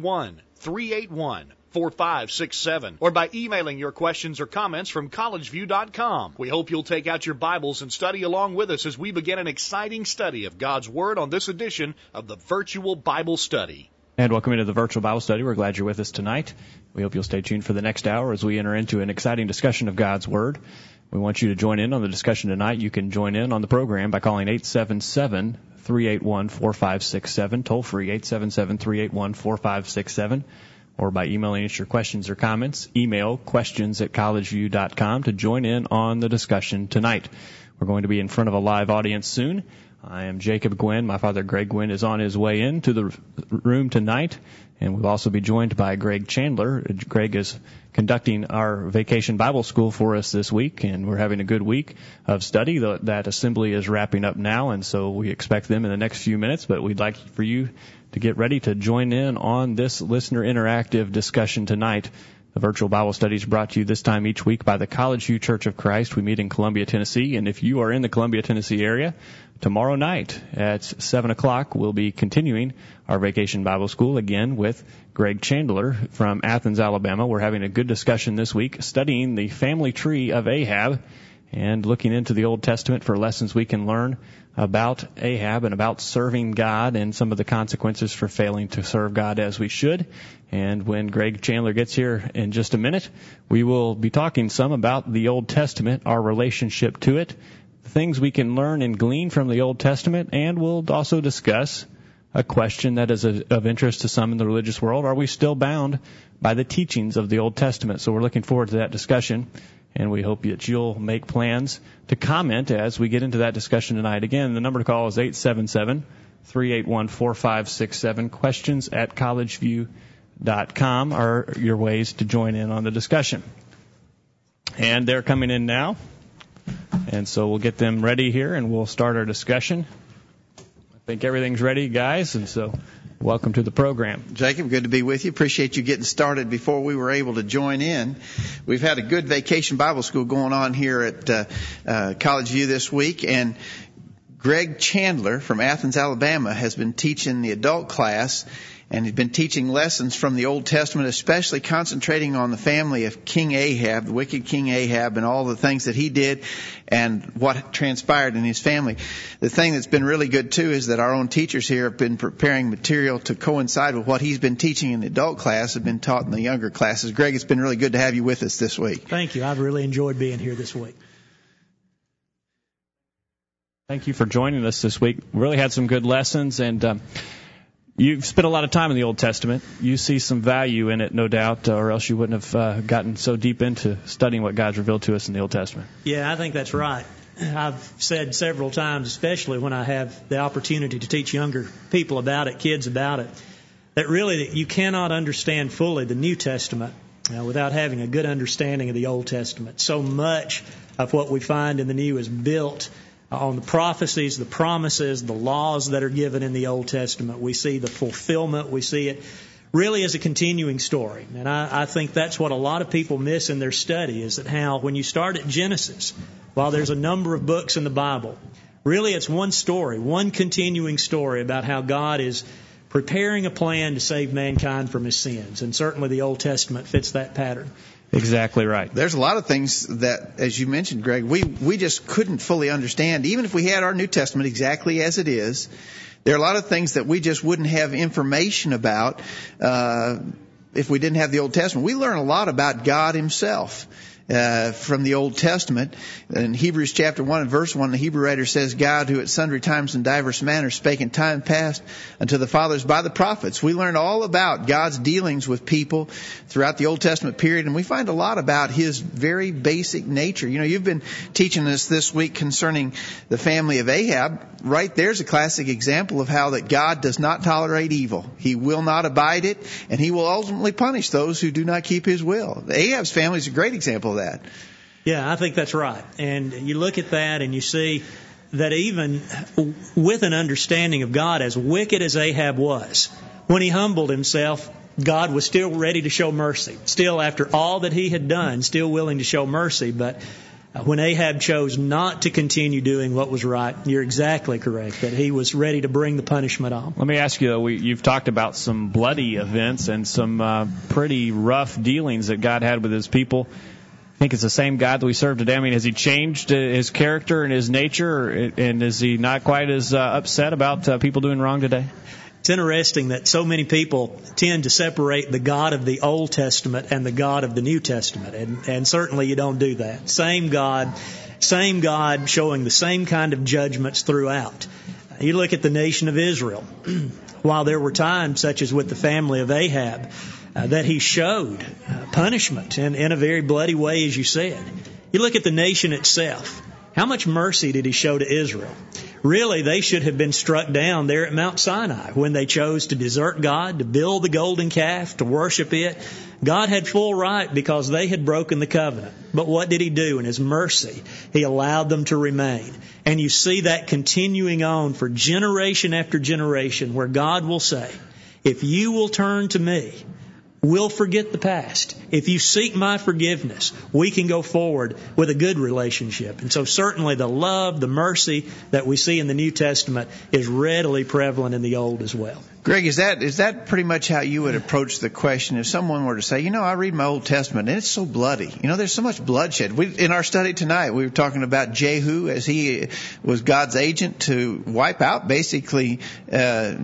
381 4567 or by emailing your questions or comments from collegeview.com. We hope you'll take out your Bibles and study along with us as we begin an exciting study of God's Word on this edition of the Virtual Bible Study. And welcome into the virtual Bible study. We're glad you're with us tonight. We hope you'll stay tuned for the next hour as we enter into an exciting discussion of God's Word. We want you to join in on the discussion tonight. You can join in on the program by calling 877 381 4567, toll free 877 381 4567, or by emailing us your questions or comments. Email questions at collegeview.com to join in on the discussion tonight. We're going to be in front of a live audience soon. I am Jacob Gwin. My father, Greg Gwin, is on his way into the room tonight. And we'll also be joined by Greg Chandler. Greg is conducting our vacation Bible school for us this week, and we're having a good week of study. That assembly is wrapping up now, and so we expect them in the next few minutes, but we'd like for you to get ready to join in on this listener interactive discussion tonight. The virtual Bible study is brought to you this time each week by the College View Church of Christ. We meet in Columbia, Tennessee, and if you are in the Columbia, Tennessee area, tomorrow night at 7 o'clock, we'll be continuing our Vacation Bible School again with Greg Chandler from Athens, Alabama. We're having a good discussion this week studying the family tree of Ahab and looking into the Old Testament for lessons we can learn about Ahab and about serving God and some of the consequences for failing to serve God as we should. And when Greg Chandler gets here in just a minute, we will be talking some about the Old Testament, our relationship to it, things we can learn and glean from the Old Testament, and we'll also discuss a question that is of interest to some in the religious world. Are we still bound by the teachings of the Old Testament? So we're looking forward to that discussion, and we hope that you'll make plans to comment as we get into that discussion tonight. Again, the number to call is 877 381 4567. Questions at collegeview.com are your ways to join in on the discussion. And they're coming in now. And so we'll get them ready here and we'll start our discussion. I think everything's ready, guys, and so welcome to the program. Jacob, good to be with you. Appreciate you getting started before we were able to join in. We've had a good vacation Bible school going on here at uh, uh, College View this week, and Greg Chandler from Athens, Alabama, has been teaching the adult class and he's been teaching lessons from the Old Testament, especially concentrating on the family of King Ahab, the wicked King Ahab, and all the things that he did and what transpired in his family. The thing that's been really good too is that our own teachers here have been preparing material to coincide with what he's been teaching in the adult class, have been taught in the younger classes. Greg, it's been really good to have you with us this week. Thank you. I've really enjoyed being here this week. Thank you for joining us this week. Really had some good lessons and. Um, You've spent a lot of time in the Old Testament. You see some value in it, no doubt, or else you wouldn't have uh, gotten so deep into studying what God's revealed to us in the Old Testament. Yeah, I think that's right. I've said several times, especially when I have the opportunity to teach younger people about it, kids about it, that really you cannot understand fully the New Testament uh, without having a good understanding of the Old Testament. So much of what we find in the New is built Uh, on the prophecies, the promises, the laws that are given in the Old Testament. We see the fulfillment. We see it really as a continuing story. And I, I think that's what a lot of people miss in their study is that how when you start at Genesis, while there's a number of books in the Bible, really it's one story, one continuing story about how God is preparing a plan to save mankind from his sins. And certainly the Old Testament fits that pattern. Exactly right. There's a lot of things that, as you mentioned, Greg, we, we just couldn't fully understand. Even if we had our New Testament exactly as it is, there are a lot of things that we just wouldn't have information about uh, if we didn't have the Old Testament. We learn a lot about God Himself uh, from the Old Testament. In Hebrews chapter 1 and verse 1, the Hebrew writer says, God who at sundry times and diverse manners spake in time past unto the fathers by the prophets. We learn all about God's dealings with people throughout the Old Testament period, and we find a lot about His very basic nature. You know, you've been teaching us this week concerning the family of Ahab. Right there's a classic example of how that God does not tolerate evil. He will not abide it, and He will ultimately punish those who do not keep His will. Ahab's family is a great example that. Yeah, I think that's right. And you look at that and you see that even with an understanding of God, as wicked as Ahab was, when he humbled himself, God was still ready to show mercy. Still, after all that he had done, still willing to show mercy. But when Ahab chose not to continue doing what was right, you're exactly correct that he was ready to bring the punishment on. Let me ask you, though, we, you've talked about some bloody events and some uh, pretty rough dealings that God had with his people. I think it's the same God that we serve today. I mean, has he changed uh, his character and his nature, and is he not quite as uh, upset about uh, people doing wrong today? It's interesting that so many people tend to separate the God of the Old Testament and the God of the New Testament, and, and certainly you don't do that. Same God, same God showing the same kind of judgments throughout. You look at the nation of Israel. While there were times, such as with the family of Ahab, that he showed uh, punishment in, in a very bloody way, as you said. You look at the nation itself. How much mercy did he show to Israel? Really, they should have been struck down there at Mount Sinai when they chose to desert God, to build the golden calf, to worship it. God had full right because they had broken the covenant. But what did he do in his mercy? He allowed them to remain. And you see that continuing on for generation after generation where God will say, if you will turn to me, We'll forget the past. If you seek my forgiveness, we can go forward with a good relationship. And so certainly the love, the mercy that we see in the New Testament is readily prevalent in the Old as well. Greg, is that is that pretty much how you would approach the question if someone were to say, you know, I read my Old Testament and it's so bloody. You know, there's so much bloodshed. We, in our study tonight, we were talking about Jehu as he was God's agent to wipe out basically uh,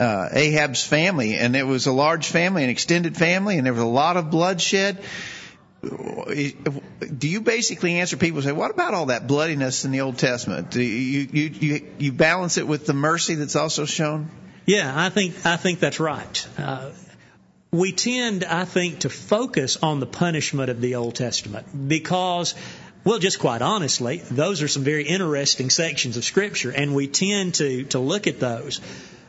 uh, Ahab's family, and it was a large family, an extended family, and there was a lot of bloodshed. Do you basically answer people say, "What about all that bloodiness in the Old Testament? Do you you you, you balance it with the mercy that's also shown?" Yeah, I think I think that's right. Uh, we tend, I think, to focus on the punishment of the Old Testament because well, just quite honestly, those are some very interesting sections of Scripture, and we tend to, to look at those.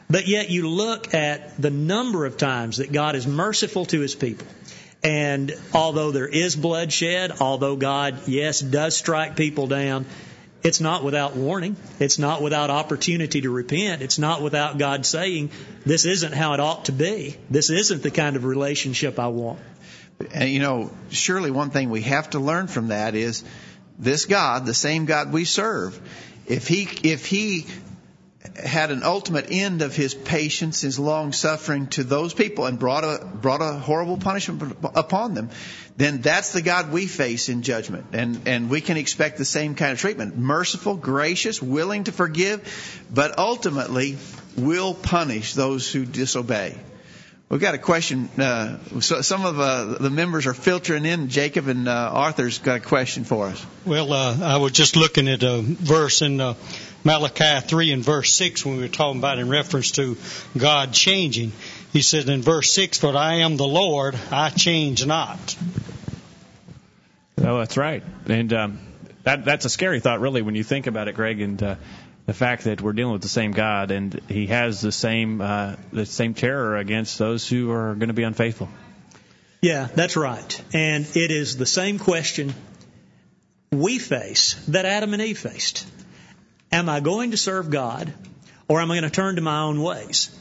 But yet you look at the number of times that God is merciful to his people. And although there is bloodshed, although God, yes, does strike people down, it's not without warning. It's not without opportunity to repent. It's not without God saying, this isn't how it ought to be. This isn't the kind of relationship I want. And you know, surely one thing we have to learn from that is this God, the same God we serve, if he, if he had an ultimate end of his patience, his long suffering to those people and brought a, brought a horrible punishment upon them, then that's the God we face in judgment. And, and we can expect the same kind of treatment. Merciful, gracious, willing to forgive, but ultimately will punish those who disobey. We've got a question. Uh, so some of uh, the members are filtering in. Jacob and uh, Arthur's got a question for us. Well, uh, I was just looking at a verse in uh, Malachi 3 and verse 6 when we were talking about in reference to God changing. He said in verse 6, For I am the Lord, I change not. Oh, that's right. And um, that that's a scary thought, really, when you think about it, Greg, and uh, the fact that we're dealing with the same God, and He has the same uh, the same terror against those who are going to be unfaithful. Yeah, that's right. And it is the same question we face that Adam and Eve faced. Am I going to serve God or am I going to turn to my own ways?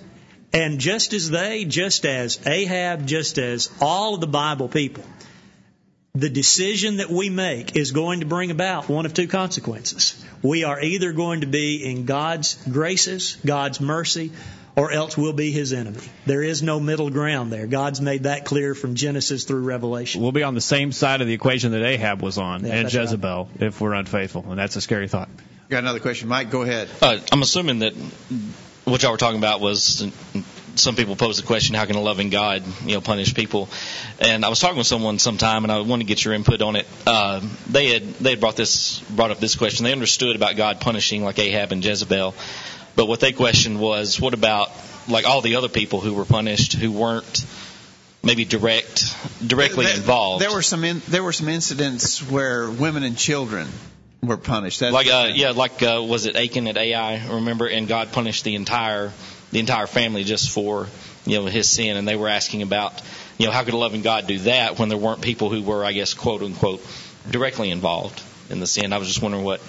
And just as they, just as Ahab, just as all of the Bible people, the decision that we make is going to bring about one of two consequences. We are either going to be in God's graces, God's mercy, or else we'll be his enemy. There is no middle ground there. God's made that clear from Genesis through Revelation. We'll be on the same side of the equation that Ahab was on yeah, and Jezebel right. if we're unfaithful, and that's a scary thought. Got another question, Mike? Go ahead. Uh, I'm assuming that what y'all were talking about was some people pose the question, how can a loving God, you know, punish people? And I was talking with someone sometime, and I wanted to get your input on it. Uh, they had they had brought this brought up this question. They understood about God punishing like Ahab and Jezebel, but what they questioned was, what about like all the other people who were punished who weren't maybe direct directly there, involved? There were some in, there were some incidents where women and children were punished. That's like uh, yeah, like uh, was it Achan at Ai? Remember, and God punished the entire the entire family just for you know his sin, and they were asking about you know how could a loving God do that when there weren't people who were I guess quote unquote directly involved in the sin. I was just wondering what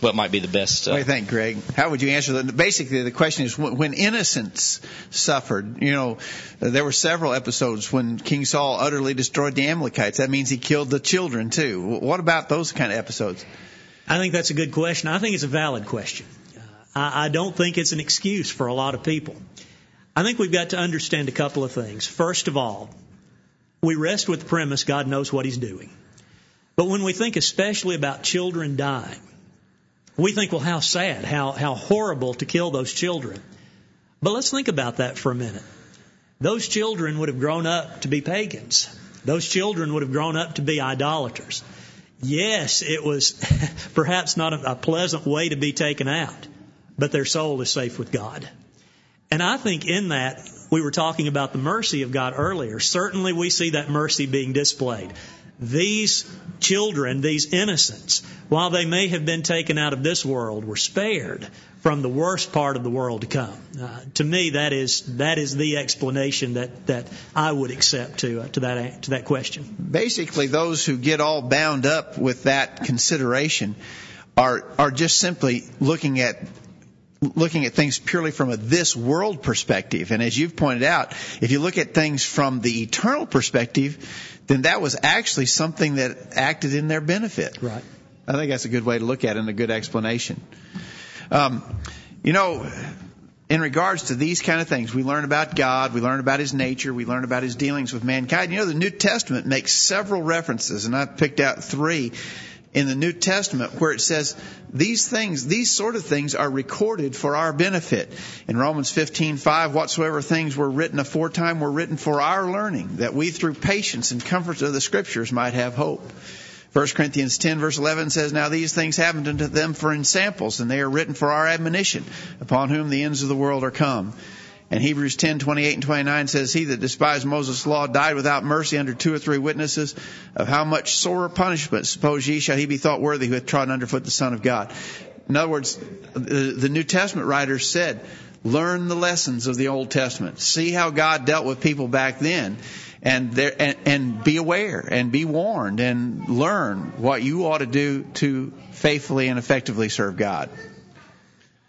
what might be the best. Uh, what do you think, Greg? How would you answer that? Basically, the question is when innocence suffered. You know, there were several episodes when King Saul utterly destroyed the Amalekites. That means he killed the children too. What about those kind of episodes? I think that's a good question. I think it's a valid question. I, I don't think it's an excuse for a lot of people. I think we've got to understand a couple of things. First of all, we rest with the premise God knows what He's doing. But when we think especially about children dying, we think, well, how sad, how, how horrible to kill those children. But let's think about that for a minute. Those children would have grown up to be pagans. Those children would have grown up to be idolaters. Yes, it was perhaps not a, pleasant way to be taken out but their soul is safe with God. And I think in that, we were talking about the mercy of God earlier. Certainly we see that mercy being displayed. These children, these innocents, while they may have been taken out of this world, were spared from the worst part of the world to come. Uh, to me, that is that is the explanation that, that I would accept to uh, to that to that question. Basically, those who get all bound up with that consideration are are just simply looking at looking at things purely from a this world perspective. And as you've pointed out, if you look at things from the eternal perspective, then that was actually something that acted in their benefit. Right. I think that's a good way to look at it and a good explanation. Um, you know, in regards to these kind of things, we learn about God, we learn about His nature, we learn about His dealings with mankind. You know, the New Testament makes several references, and I've picked out three in the New Testament where it says these things, these sort of things are recorded for our benefit. In Romans 15:5, whatsoever things were written aforetime were written for our learning, that we through patience and comfort of the scriptures might have hope. 1 Corinthians 10 verse 11 says, Now these things happened unto them for ensamples, and they are written for our admonition, upon whom the ends of the world are come. And Hebrews 10, 28 and 29 says, He that despised Moses' law died without mercy under two or three witnesses. Of how much sorer punishment, suppose ye, shall he be thought worthy who hath trodden underfoot the Son of God. In other words, the New Testament writers said, learn the lessons of the Old Testament. See how God dealt with people back then. And, there, and, and be aware and be warned and learn what you ought to do to faithfully and effectively serve God.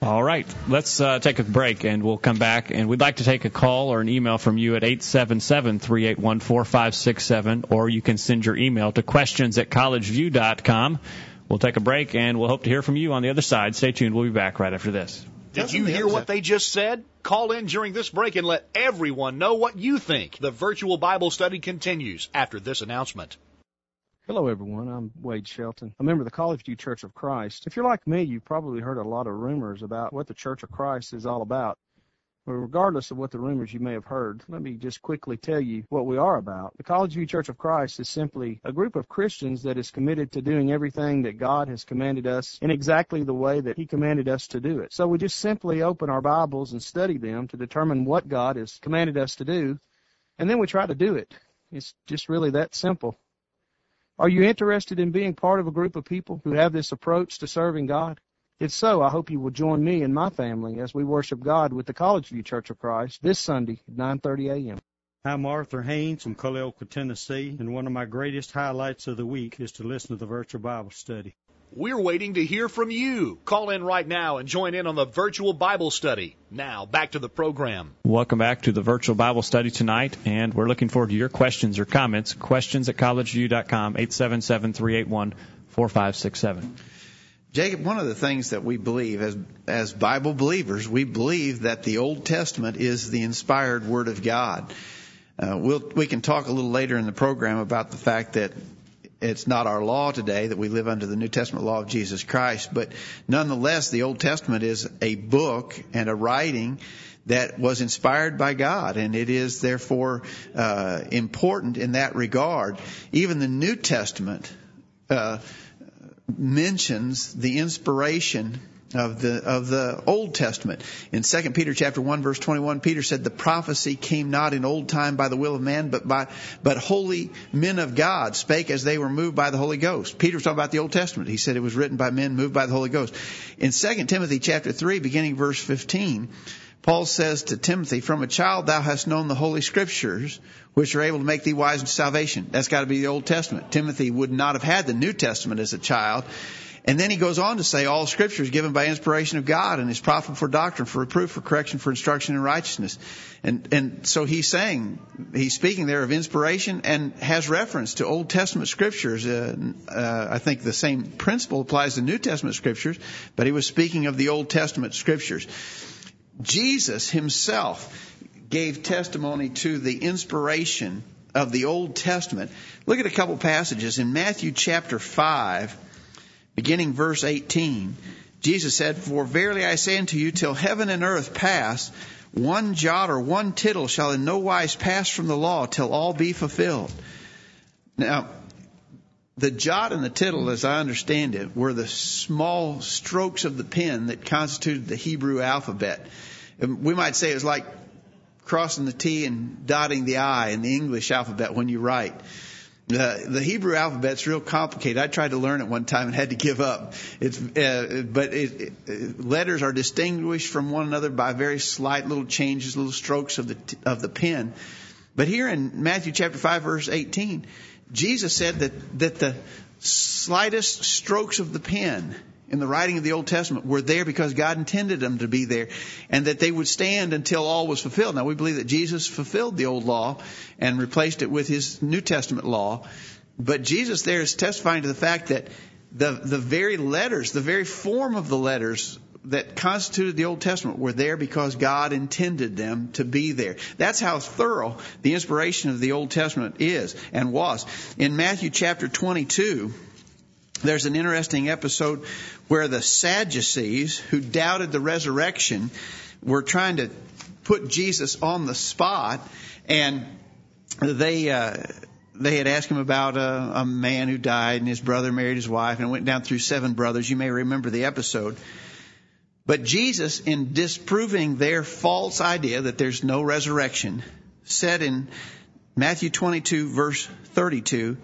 All right, let's uh, take a break and we'll come back. And we'd like to take a call or an email from you at 877 381 4567, or you can send your email to questions at collegeview.com. We'll take a break and we'll hope to hear from you on the other side. Stay tuned. We'll be back right after this. Did you hear what they just said? Call in during this break and let everyone know what you think. The virtual Bible study continues after this announcement. Hello, everyone. I'm Wade Shelton, a member of the College View Church of Christ. If you're like me, you've probably heard a lot of rumors about what the Church of Christ is all about. Regardless of what the rumors you may have heard, let me just quickly tell you what we are about. The College View Church of Christ is simply a group of Christians that is committed to doing everything that God has commanded us in exactly the way that He commanded us to do it. So we just simply open our Bibles and study them to determine what God has commanded us to do, and then we try to do it. It's just really that simple. Are you interested in being part of a group of people who have this approach to serving God? If so, I hope you will join me and my family as we worship God with the College View Church of Christ this Sunday at 9:30 a.m. I'm Arthur Haynes from Culleoka, Tennessee, and one of my greatest highlights of the week is to listen to the virtual Bible study. We're waiting to hear from you. Call in right now and join in on the virtual Bible study. Now, back to the program. Welcome back to the virtual Bible study tonight, and we're looking forward to your questions or comments. Questions at collegeview.com, 877-381-4567. Jacob, one of the things that we believe as as Bible believers, we believe that the Old Testament is the inspired Word of God. Uh, we'll, we can talk a little later in the program about the fact that it's not our law today that we live under the New Testament law of Jesus Christ, but nonetheless, the Old Testament is a book and a writing that was inspired by God, and it is therefore uh, important in that regard. Even the New Testament uh, mentions the inspiration of the of the Old Testament. In 2 Peter chapter 1 verse 21, Peter said the prophecy came not in old time by the will of man, but by but holy men of God spake as they were moved by the Holy Ghost. Peter was talking about the Old Testament. He said it was written by men moved by the Holy Ghost. In 2 Timothy chapter 3 beginning verse 15, Paul says to Timothy, From a child thou hast known the Holy Scriptures, which are able to make thee wise unto salvation. That's got to be the Old Testament. Timothy would not have had the New Testament as a child. And then he goes on to say, All Scripture is given by inspiration of God and is profitable for doctrine, for reproof, for correction, for instruction in righteousness. And, and so he's saying, he's speaking there of inspiration and has reference to Old Testament Scriptures. Uh, uh, I think the same principle applies to New Testament Scriptures, but he was speaking of the Old Testament Scriptures. Jesus himself gave testimony to the inspiration of the Old Testament. Look at a couple passages in Matthew chapter 5, beginning verse 18. Jesus said, For verily I say unto you, till heaven and earth pass, one jot or one tittle shall in no wise pass from the law till all be fulfilled. Now, the jot and the tittle, as I understand it, were the small strokes of the pen that constituted the Hebrew alphabet. We might say it was like crossing the T and dotting the I in the English alphabet when you write. The, the Hebrew alphabet's real complicated. I tried to learn it one time and had to give up. It's, uh, but it, it, letters are distinguished from one another by very slight little changes, little strokes of the of the pen. But here in Matthew chapter five, verse eighteen, Jesus said that that the slightest strokes of the pen in the writing of the Old Testament were there because God intended them to be there and that they would stand until all was fulfilled. Now we believe that Jesus fulfilled the old law and replaced it with his New Testament law. But Jesus there is testifying to the fact that the, the very letters, the very form of the letters that constituted the Old Testament were there because God intended them to be there. That's how thorough the inspiration of the Old Testament is and was. In Matthew chapter 22, there's an interesting episode where the Sadducees, who doubted the resurrection, were trying to put Jesus on the spot, and they uh, they had asked him about a, a man who died, and his brother married his wife, and went down through seven brothers. You may remember the episode. But Jesus, in disproving their false idea that there's no resurrection, said in Matthew 22, verse 32,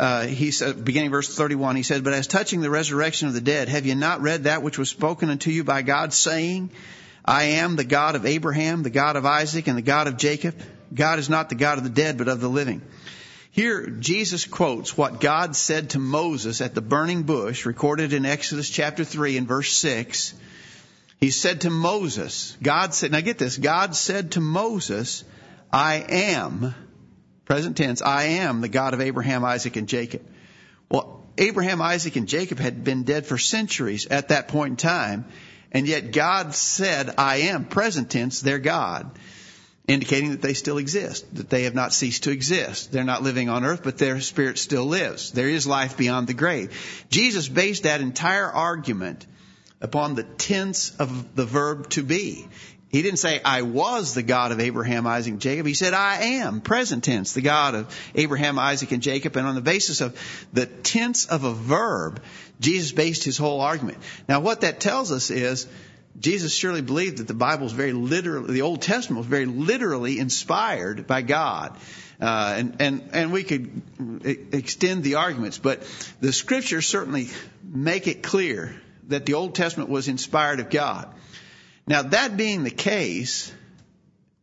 uh, he said, beginning verse 31, he said, But as touching the resurrection of the dead, have you not read that which was spoken unto you by God, saying, I am the God of Abraham, the God of Isaac, and the God of Jacob? God is not the God of the dead, but of the living. Here, Jesus quotes what God said to Moses at the burning bush, recorded in Exodus chapter 3 and verse 6. He said to Moses, God said, now get this, God said to Moses, I am present tense, I am the God of Abraham, Isaac, and Jacob. Well, Abraham, Isaac, and Jacob had been dead for centuries at that point in time, and yet God said, I am, present tense, their God, indicating that they still exist, that they have not ceased to exist. They're not living on earth, but their spirit still lives. There is life beyond the grave. Jesus based that entire argument upon the tense of the verb to be. He didn't say, I was the God of Abraham, Isaac, and Jacob. He said, I am, present tense, the God of Abraham, Isaac, and Jacob. And on the basis of the tense of a verb, Jesus based his whole argument. Now, what that tells us is, Jesus surely believed that the Bible was very literally, the Old Testament was very literally inspired by God. Uh, and, and, and we could extend the arguments, but the scriptures certainly make it clear that the Old Testament was inspired of God. Now, that being the case,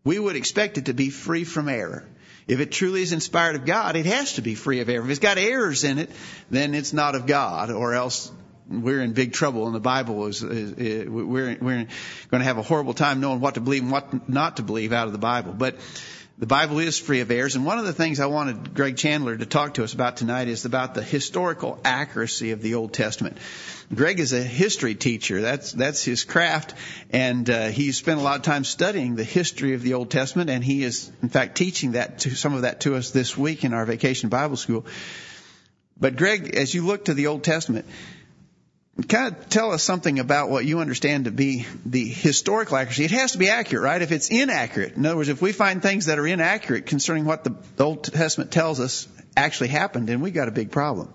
we would expect it to be free from error. If it truly is inspired of God, it has to be free of error. If it's got errors in it, then it's not of God, or else we're in big trouble. And the Bible is, is, is we're we're going to have a horrible time knowing what to believe and what not to believe out of the Bible. But the Bible is free of errors, and one of the things I wanted Greg Chandler to talk to us about tonight is about the historical accuracy of the Old Testament. Greg is a history teacher. That's that's his craft, and uh, he's spent a lot of time studying the history of the Old Testament, and he is in fact teaching that to some of that to us this week in our vacation Bible school. But Greg, as you look to the Old Testament, kind of tell us something about what you understand to be the historical accuracy. It has to be accurate, right? If it's inaccurate, in other words, if we find things that are inaccurate concerning what the Old Testament tells us actually happened, then we've got a big problem.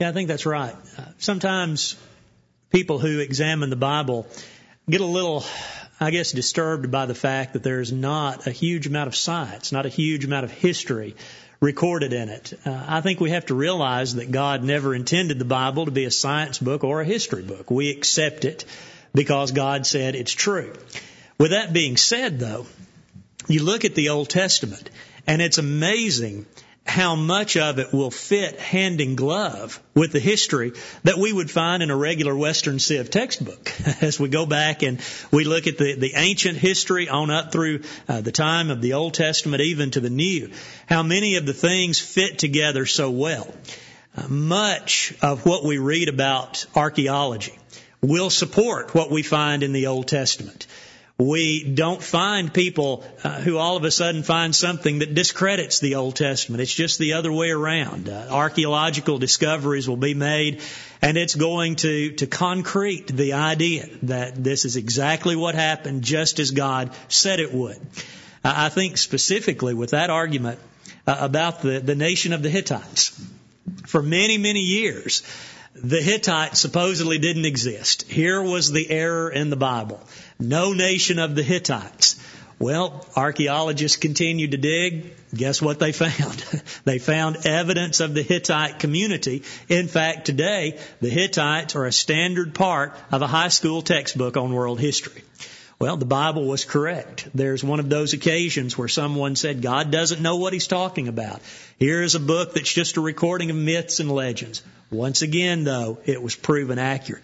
Yeah, I think that's right. Sometimes people who examine the Bible get a little, I guess, disturbed by the fact that there's not a huge amount of science, not a huge amount of history recorded in it. Uh, I think we have to realize that God never intended the Bible to be a science book or a history book. We accept it because God said it's true. With that being said, though, you look at the Old Testament and it's amazing how much of it will fit hand in glove with the history that we would find in a regular Western Civ textbook. As we go back and we look at the, the ancient history on up through uh, the time of the Old Testament, even to the New, how many of the things fit together so well. Uh, much of what we read about archaeology will support what we find in the Old Testament. We don't find people uh, who all of a sudden find something that discredits the Old Testament. It's just the other way around. Uh, archaeological discoveries will be made, and it's going to, to concrete the idea that this is exactly what happened, just as God said it would. Uh, I think specifically with that argument uh, about the, the nation of the Hittites. For many, many years, the Hittites supposedly didn't exist. Here was the error in the Bible. No nation of the Hittites. Well, archaeologists continued to dig. Guess what they found? they found evidence of the Hittite community. In fact, today, the Hittites are a standard part of a high school textbook on world history. Well, the Bible was correct. There's one of those occasions where someone said God doesn't know what he's talking about. Here is a book that's just a recording of myths and legends. Once again, though, it was proven accurate.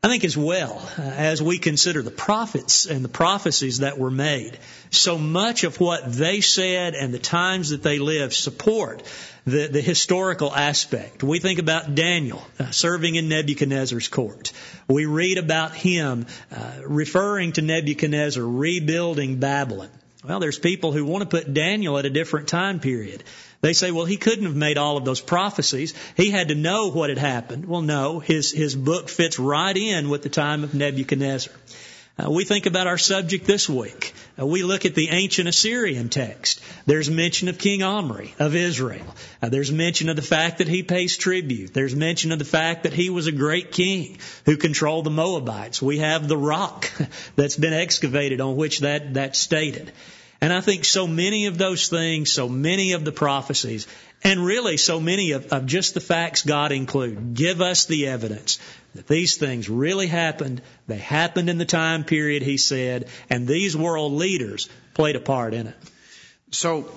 I think as well, uh, as we consider the prophets and the prophecies that were made, so much of what they said and the times that they lived support the, the historical aspect. We think about Daniel uh, serving in Nebuchadnezzar's court. We read about him uh, referring to Nebuchadnezzar rebuilding Babylon. Well, there's people who want to put Daniel at a different time period. They say, well, he couldn't have made all of those prophecies. He had to know what had happened. Well, no, his, his book fits right in with the time of Nebuchadnezzar. Uh, we think about our subject this week. Uh, we look at the ancient Assyrian text. There's mention of King Omri of Israel. Uh, there's mention of the fact that he pays tribute. There's mention of the fact that he was a great king who controlled the Moabites. We have the rock that's been excavated on which that, that's stated. And I think so many of those things, so many of the prophecies, and really so many of, of just the facts God include, give us the evidence that these things really happened. They happened in the time period He said, and these world leaders played a part in it. So,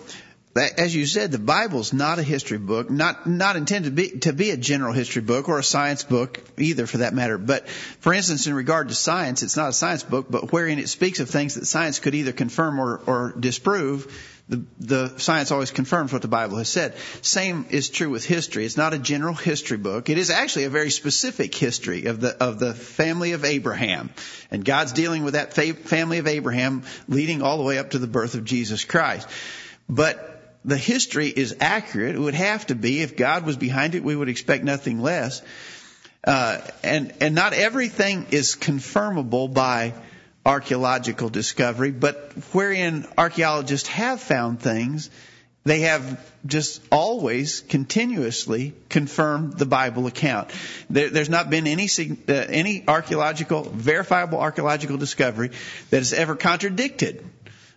as you said, the Bible's not a history book, not not intended to be to be a general history book or a science book either, for that matter. But for instance, in regard to science, it's not a science book, but wherein it speaks of things that science could either confirm or, or disprove. The, the science always confirms what the Bible has said. Same is true with history. It's not a general history book. It is actually a very specific history of the of the family of Abraham, and God's dealing with that family of Abraham, leading all the way up to the birth of Jesus Christ. But the history is accurate. It would have to be. If God was behind it, we would expect nothing less. Uh, and and not everything is confirmable by archaeological discovery, but wherein archaeologists have found things, they have just always continuously confirmed the Bible account. There, there's not been any uh, any archaeological verifiable archaeological discovery that has ever contradicted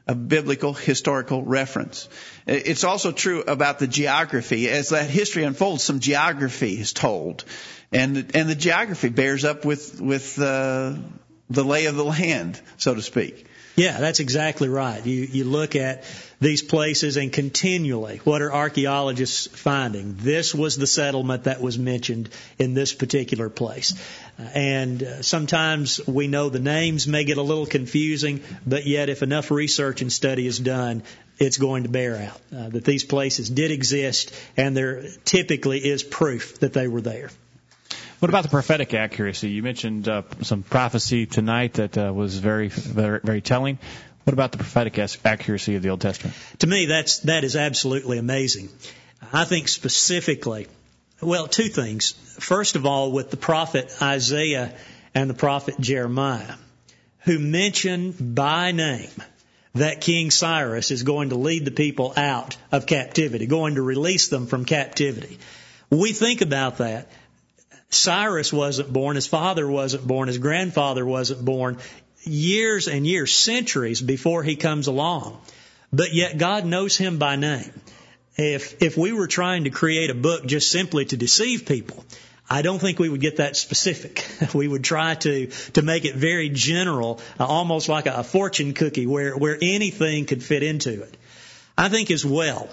a biblical historical reference. It's also true about the geography. As that history unfolds, some geography is told, and and the geography bears up with with uh, the lay of the land, so to speak. Yeah, that's exactly right. You you look at these places and continually, what are archaeologists finding? This was the settlement that was mentioned in this particular place. And uh, sometimes we know the names may get a little confusing, but yet if enough research and study is done, it's going to bear out uh, that these places did exist and there typically is proof that they were there. What about the prophetic accuracy? You mentioned uh, some prophecy tonight that uh, was very, very, very telling. What about the prophetic accuracy of the Old Testament? To me, that's that is absolutely amazing. I think specifically Well, two things. First of all, with the prophet Isaiah and the prophet Jeremiah, who mention by name that King Cyrus is going to lead the people out of captivity, going to release them from captivity. We think about that. Cyrus wasn't born, his father wasn't born, his grandfather wasn't born, years and years, centuries before he comes along. But yet God knows him by name. If, if we were trying to create a book just simply to deceive people, I don't think we would get that specific. We would try to to make it very general, uh, almost like a, a fortune cookie, where where anything could fit into it. I think as well,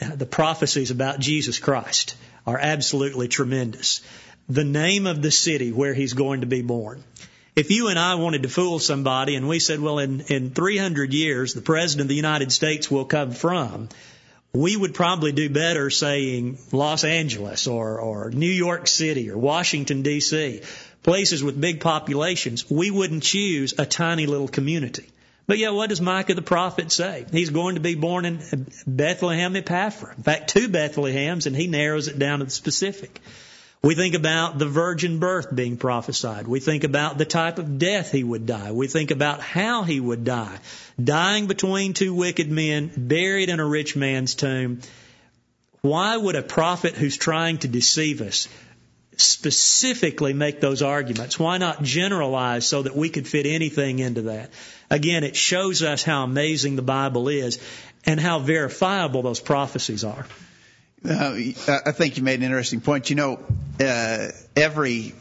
the prophecies about Jesus Christ are absolutely tremendous. The name of the city where he's going to be born. If you and I wanted to fool somebody and we said, well, in, in 300 years, the President of the United States will come from, we would probably do better saying Los Angeles or, or New York City or Washington D.C., places with big populations. We wouldn't choose a tiny little community. But yeah, what does Micah the prophet say? He's going to be born in Bethlehem Ephrathah. In fact, two Bethlehems, and he narrows it down to the specific. We think about the virgin birth being prophesied. We think about the type of death he would die. We think about how he would die. Dying between two wicked men, buried in a rich man's tomb. Why would a prophet who's trying to deceive us specifically make those arguments? Why not generalize so that we could fit anything into that? Again, it shows us how amazing the Bible is and how verifiable those prophecies are. Uh, I think you made an interesting point. You know, uh, every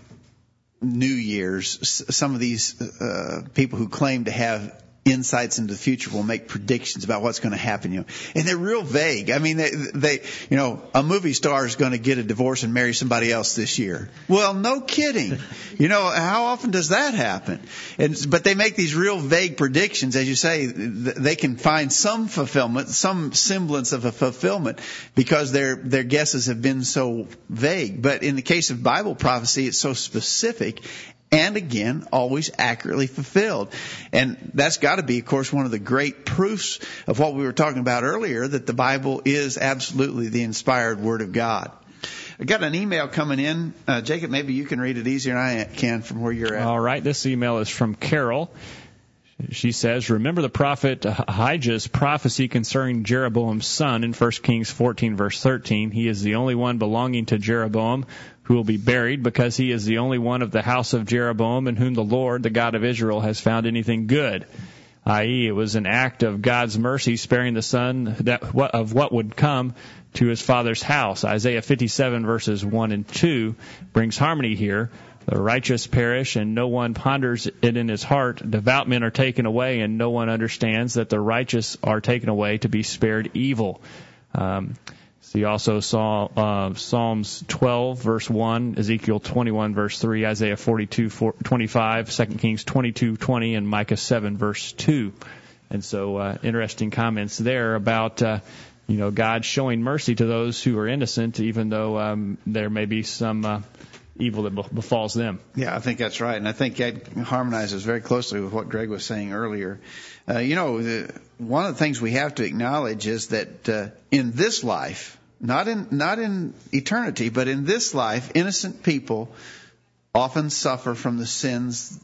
New Year's, some of these uh, people who claim to have insights into the future will make predictions about what's going to happen, you know. And they're real vague. I mean, they, they, you know, a movie star is going to get a divorce and marry somebody else this year. Well, no kidding. You know, how often does that happen? And, but they make these real vague predictions. As you say, they can find some fulfillment, some semblance of a fulfillment because their, their guesses have been so vague. But in the case of Bible prophecy, it's so specific and again, always accurately fulfilled. And that's got to be, of course, one of the great proofs of what we were talking about earlier, that the Bible is absolutely the inspired Word of God. I got an email coming in. Uh, Jacob, maybe you can read it easier than I can from where you're at. All right. This email is from Carol. She says, Remember the prophet Ahijah's prophecy concerning Jeroboam's son in 1 Kings 14, verse 13. He is the only one belonging to Jeroboam who will be buried because he is the only one of the house of Jeroboam in whom the Lord, the God of Israel, has found anything good. I.e., it was an act of God's mercy sparing the son that, of what would come to his father's house. Isaiah 57 verses 1 and 2 brings harmony here. The righteous perish and no one ponders it in his heart. Devout men are taken away and no one understands that the righteous are taken away to be spared evil. Um, you also saw uh, Psalms 12 verse 1, Ezekiel 21 verse 3, Isaiah 42 4, 25, 2 Kings 22 20, and Micah 7 verse 2. And so uh, interesting comments there about uh, you know God showing mercy to those who are innocent, even though um, there may be some uh, evil that befalls them. Yeah, I think that's right, and I think that harmonizes very closely with what Greg was saying earlier. Uh, you know, the, one of the things we have to acknowledge is that uh, in this life, not in not in eternity, but in this life, innocent people often suffer from the sins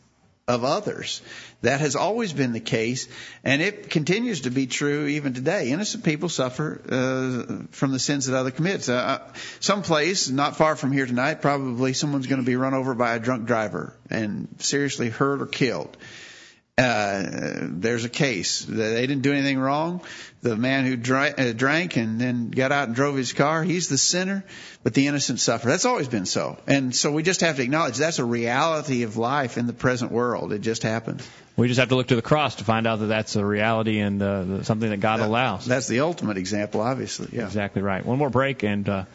of others. That has always been the case, and it continues to be true even today. Innocent people suffer uh, from the sins that other commit. Uh, uh, some place not far from here tonight, probably someone's going to be run over by a drunk driver and seriously hurt or killed. Uh, there's a case. They didn't do anything wrong. The man who drank, uh, drank and then got out and drove his car, he's the sinner, but the innocent suffer. That's always been so. And so we just have to acknowledge that's a reality of life in the present world. It just happens. We just have to look to the cross to find out that that's a reality and uh, something that God that, allows. That's the ultimate example, obviously. Yeah. Exactly right. One more break and. Uh,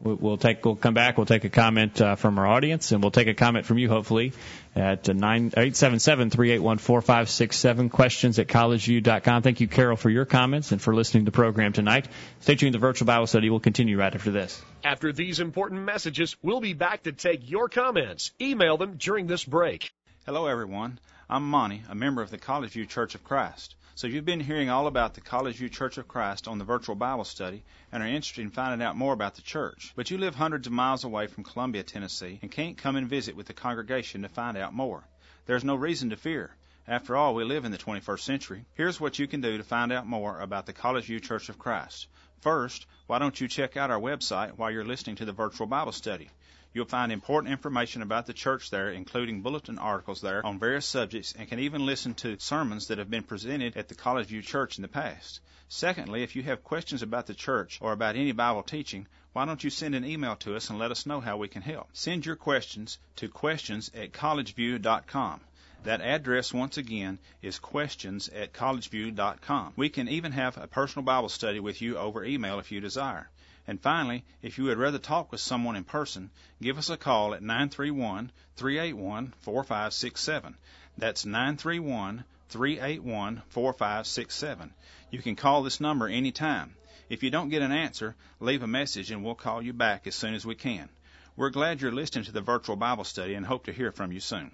We'll take. We'll come back. We'll take a comment uh, from our audience, and we'll take a comment from you, hopefully, at nine eight seven seven three eight one four five six seven. Questions at collegeview.com. Thank you, Carol, for your comments and for listening to the program tonight. Stay tuned. The virtual Bible study will continue right after this. After these important messages, we'll be back to take your comments. Email them during this break. Hello, everyone. I'm Monty, a member of the College View Church of Christ. So you've been hearing all about the College View Church of Christ on the virtual Bible study and are interested in finding out more about the church. But you live hundreds of miles away from Columbia, Tennessee, and can't come and visit with the congregation to find out more. There's no reason to fear. After all, we live in the 21st century. Here's what you can do to find out more about the College View Church of Christ. First, why don't you check out our website while you're listening to the virtual Bible study? You'll find important information about the church there, including bulletin articles there on various subjects, and can even listen to sermons that have been presented at the College View Church in the past. Secondly, if you have questions about the church or about any Bible teaching, why don't you send an email to us and let us know how we can help? Send your questions to questions at collegeview.com. That address, once again, is questions at collegeview.com. We can even have a personal Bible study with you over email if you desire. And finally, if you would rather talk with someone in person, give us a call at 931 381 4567. That's 931 381 4567. You can call this number anytime. If you don't get an answer, leave a message and we'll call you back as soon as we can. We're glad you're listening to the virtual Bible study and hope to hear from you soon.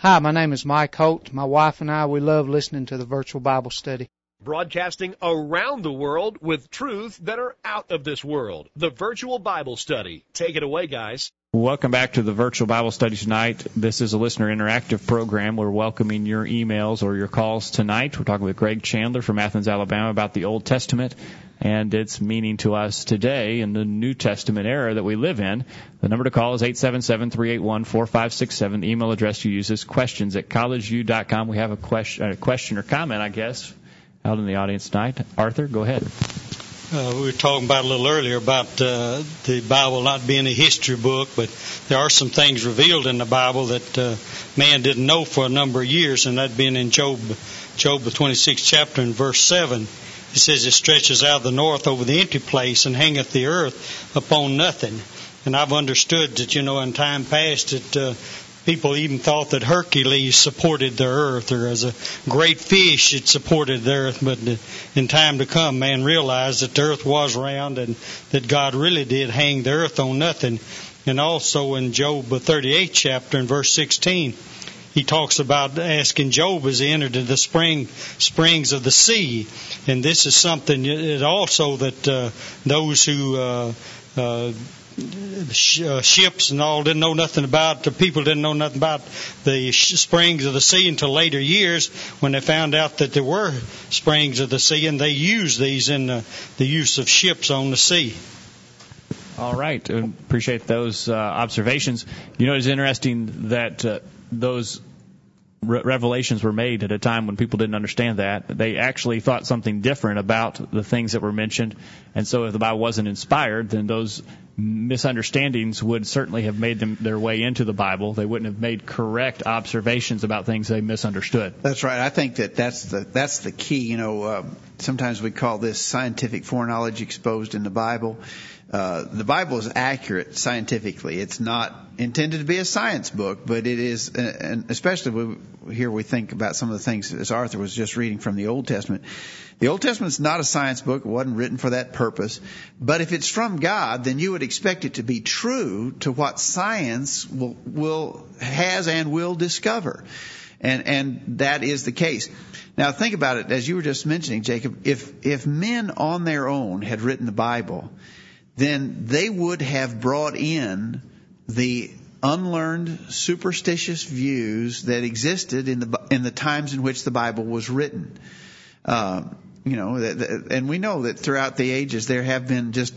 Hi, my name is Mike Holt. My wife and I, we love listening to the virtual Bible study broadcasting around the world with truths that are out of this world. The virtual Bible study. Take it away, guys. Welcome back to the virtual Bible study tonight. This is a listener interactive program. We're welcoming your emails or your calls tonight. We're talking with Greg Chandler from Athens, Alabama about the Old Testament and its meaning to us today in the New Testament era that we live in. The number to call is 877-381-4567. The email address you use is questions at collegeview.com. We have a question, a question or comment, I guess, out in the audience tonight. Arthur, go ahead. Uh, we were talking about a little earlier about uh, the Bible not being a history book, but there are some things revealed in the Bible that uh, man didn't know for a number of years, and that being in Job, Job the 26th chapter and verse 7. It says, It stretches out of the north over the empty place and hangeth the earth upon nothing. And I've understood that, you know, in time past that uh, people even thought that Hercules supported the earth, or as a great fish it supported the earth. But in time to come, man realized that the earth was round and that God really did hang the earth on nothing. And also in Job 38 chapter in verse 16, he talks about asking Job as he entered the spring springs of the sea, and this is something also that uh, those who uh, uh, ships and all didn't know nothing about. The people didn't know nothing about the springs of the sea until later years when they found out that there were springs of the sea, and they used these in the, the use of ships on the sea. All right, appreciate those uh, observations. You know, it's interesting that uh, those re- revelations were made at a time when people didn't understand that. They actually thought something different about the things that were mentioned. And so if the Bible wasn't inspired, then those misunderstandings would certainly have made them their way into the Bible. They wouldn't have made correct observations about things they misunderstood. That's right. I think that that's the that's the key. You know, uh, sometimes we call this scientific foreknowledge exposed in the Bible. Uh, the Bible is accurate scientifically. It's not intended to be a science book, but it is, uh, and especially here we think about some of the things as Arthur was just reading from the Old Testament. The Old Testament is not a science book. It wasn't written for that purpose. But if it's from God, then you would expect it to be true to what science will, will has and will discover. And, and that is the case. Now think about it, as you were just mentioning, Jacob, if, if men on their own had written the Bible, then they would have brought in the unlearned superstitious views that existed in the in the times in which the Bible was written. Uh, you know, and we know that throughout the ages there have been just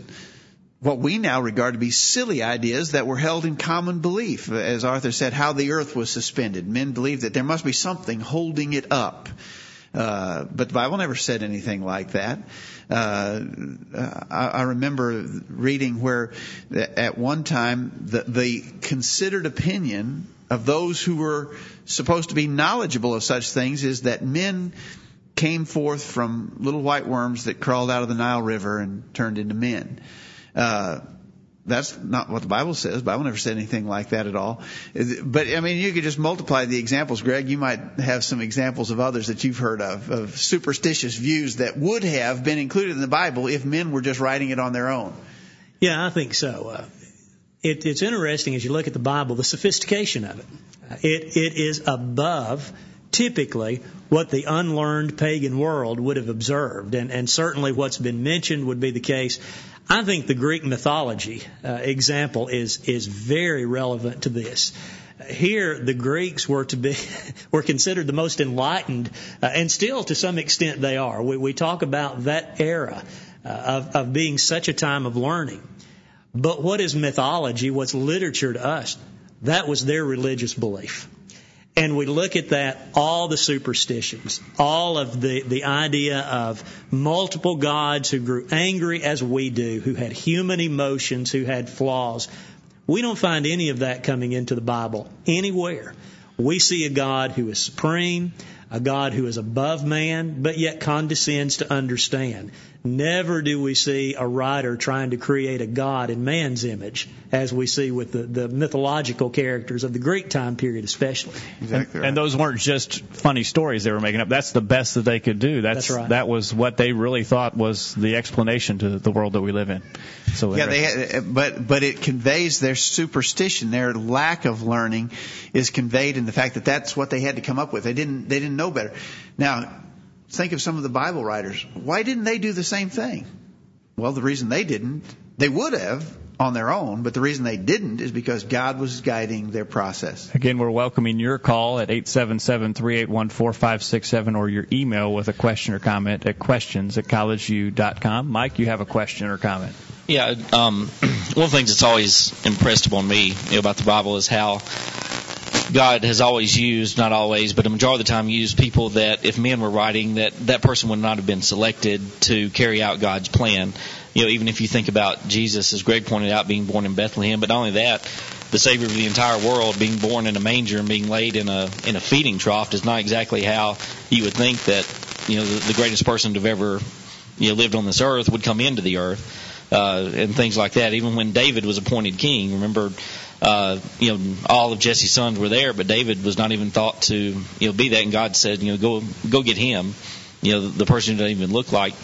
what we now regard to be silly ideas that were held in common belief. As Arthur said, how the earth was suspended. Men believed that there must be something holding it up. Uh, but the Bible never said anything like that. Uh, I, I remember reading where at one time the, the considered opinion of those who were supposed to be knowledgeable of such things is that men came forth from little white worms that crawled out of the Nile River and turned into men. Uh, that's not what the Bible says. The Bible never said anything like that at all. But I mean, you could just multiply the examples, Greg. You might have some examples of others that you've heard of, of superstitious views that would have been included in the Bible if men were just writing it on their own. Yeah, I think so. Uh, it, it's interesting as you look at the Bible, the sophistication of it. It, it is above typically what the unlearned pagan world would have observed, and, and certainly what's been mentioned would be the case. I think the Greek mythology uh, example is is very relevant to this. Here, the Greeks were to be were considered the most enlightened, uh, and still to some extent they are. We, we talk about that era uh, of, of being such a time of learning. But what is mythology? What's literature to us? That was their religious belief and we look at that, all the superstitions, all of the, the idea of multiple gods who grew angry as we do, who had human emotions, who had flaws. We don't find any of that coming into the Bible anywhere. We see a God who is supreme, a God who is above man, but yet condescends to understand. Never do we see a writer trying to create a God in man's image, as we see with the, the mythological characters of the Greek time period, especially. Exactly. And, right. and, those weren't just funny stories they were making up. That's the best that they could do. That's, That's right. That was what they really thought was the explanation to the world that we live in. So yeah, they, but but it conveys their superstition, their lack of learning, is conveyed in the fact that that's what they had to come up with. They didn't they didn't know better. Now, think of some of the Bible writers. Why didn't they do the same thing? Well, the reason they didn't, they would have on their own, but the reason they didn't is because God was guiding their process. Again, we're welcoming your call at 877-381-4567 or your email with a question or comment at questions at collegeview.com. Mike, you have a question or comment? Yeah, um, one of the things that's always impressed upon me you know, about the Bible is how God has always used, not always, but a majority of the time used people that if men were writing, that that person would not have been selected to carry out God's plan. You know, even if you think about Jesus, as Greg pointed out, being born in Bethlehem, but not only that, the Savior of the entire world being born in a manger and being laid in a in a feeding trough is not exactly how you would think that you know the, the greatest person to have ever you know lived on this earth would come into the earth. Uh, and things like that. Even when David was appointed king, remember uh, you know, all of Jesse's sons were there, but David was not even thought to, you know, be that. And God said, you know, go go get him. You know, the, person who doesn't even look like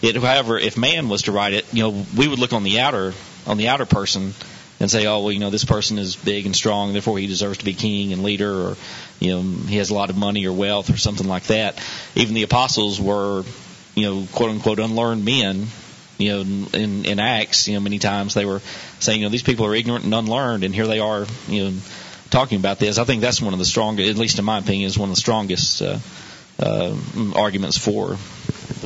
it. However, if man was to write it, you know, we would look on the outer on the outer person and say, oh, well, you know, this person is big and strong, therefore he deserves to be king and leader, or you know, he has a lot of money or wealth or something like that. Even the apostles were, you know, quote unquote unlearned men you know, in, in Acts, you know, many times they were saying, you know, these people are ignorant and unlearned, and here they are, you know, talking about this. I think that's one of the strongest, at least in my opinion, is one of the strongest uh, uh, arguments for.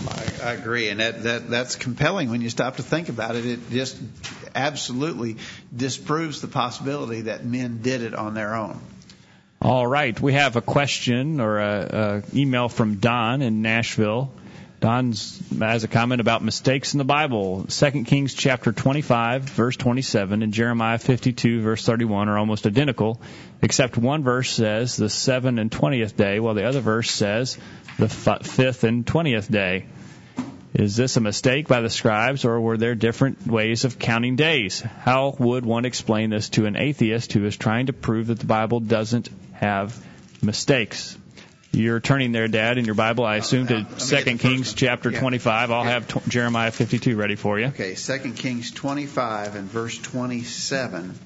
I, I agree, and that, that that's compelling when you stop to think about it. It just absolutely disproves the possibility that men did it on their own. All right, we have a question or a, a email from Don in Nashville. Don has a comment about mistakes in the Bible. 2 Kings chapter 25, verse 27, and Jeremiah 52, verse 31 are almost identical, except one verse says the 7th and 20th day, while the other verse says the 5th and 20th day. Is this a mistake by the scribes, or were there different ways of counting days? How would one explain this to an atheist who is trying to prove that the Bible doesn't have mistakes? You're turning there, Dad, in your Bible, I assume, to Second Kings chapter yeah. 25. I'll yeah. have t- Jeremiah 52 ready for you. Okay, Second Kings 25 and verse 27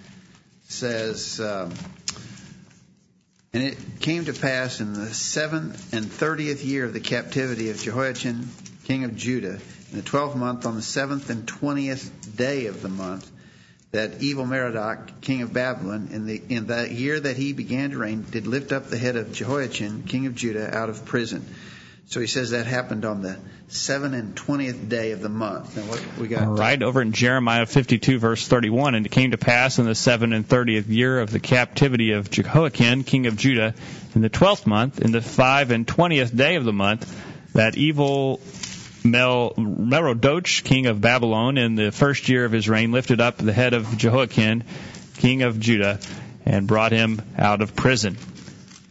says, um, And it came to pass in the seventh and thirtieth year of the captivity of Jehoiachin, king of Judah, in the twelfth month, on the seventh and twentieth day of the month, that evil Merodach, king of Babylon, in the in the year that he began to reign, did lift up the head of Jehoiachin, king of Judah, out of prison. So he says that happened on the seven and twentieth day of the month. And what we got? All right, over in Jeremiah 52, verse 31, and it came to pass in the seven and thirtieth year of the captivity of Jehoiachin, king of Judah, in the twelfth month, in the five and twentieth day of the month, that evil Mel, Merodach, king of Babylon, in the first year of his reign, lifted up the head of Jehoiakim, king of Judah, and brought him out of prison.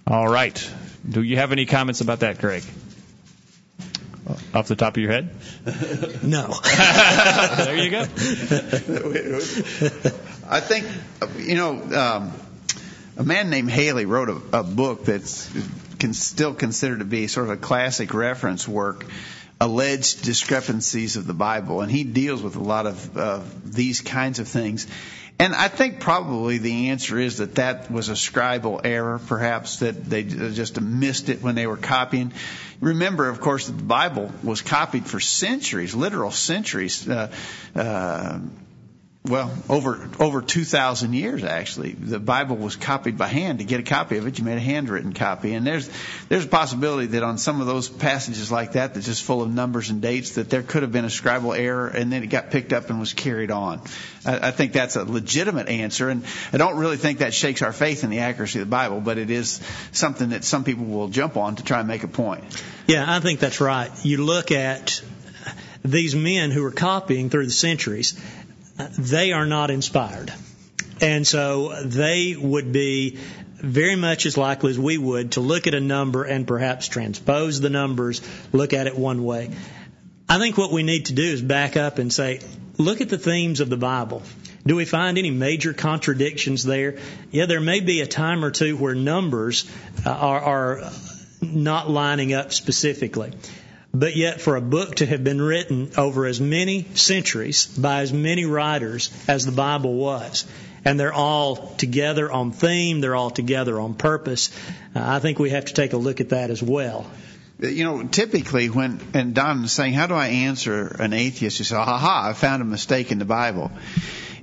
All right. Do you have any comments about that, Greg? Off the top of your head? No. there you go. I think, you know, um, a man named Haley wrote a, a book that's can still considered to be sort of a classic reference work alleged discrepancies of the Bible, and he deals with a lot of these kinds of things. And I think probably the answer is that that was a scribal error, perhaps, that they just missed it when they were copying. Remember, of course, that the Bible was copied for centuries, literal centuries. Uh, uh, well, over over 2,000 years actually. The Bible was copied by hand. To get a copy of it, you made a handwritten copy. And there's there's a possibility that on some of those passages like that, that's just full of numbers and dates, that there could have been a scribal error, and then it got picked up and was carried on. I, I think that's a legitimate answer, and I don't really think that shakes our faith in the accuracy of the Bible, but it is something that some people will jump on to try and make a point. Yeah, I think that's right. You look at these men who are copying through the centuries they are not inspired. And so they would be very much as likely as we would to look at a number and perhaps transpose the numbers, look at it one way. I think what we need to do is back up and say, look at the themes of the Bible. Do we find any major contradictions there? Yeah, there may be a time or two where numbers uh, are, are not lining up specifically. But yet, for a book to have been written over as many centuries by as many writers as the Bible was, and they're all together on theme, they're all together on purpose, uh, I think we have to take a look at that as well. You know, typically when, and Don is saying, how do I answer an atheist who says, ha ha, I found a mistake in the Bible?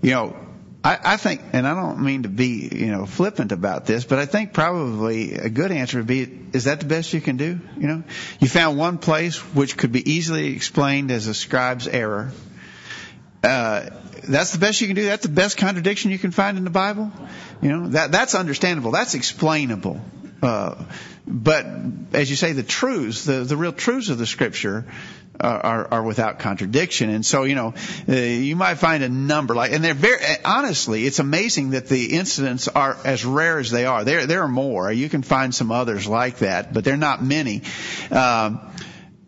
You know, I, I think, and I don't mean to be, you know, flippant about this, but I think probably a good answer would be, is that the best you can do? You know, you found one place which could be easily explained as a scribe's error. Uh, that's the best you can do. That's the best contradiction you can find in the Bible. You know, that, that's understandable. That's explainable. Uh, but as you say, the truths, the, the real truths of the scripture are, are without contradiction. And so, you know, uh, you might find a number like, and they're very, honestly, it's amazing that the incidents are as rare as they are. There, there are more. You can find some others like that, but they're not many. Um,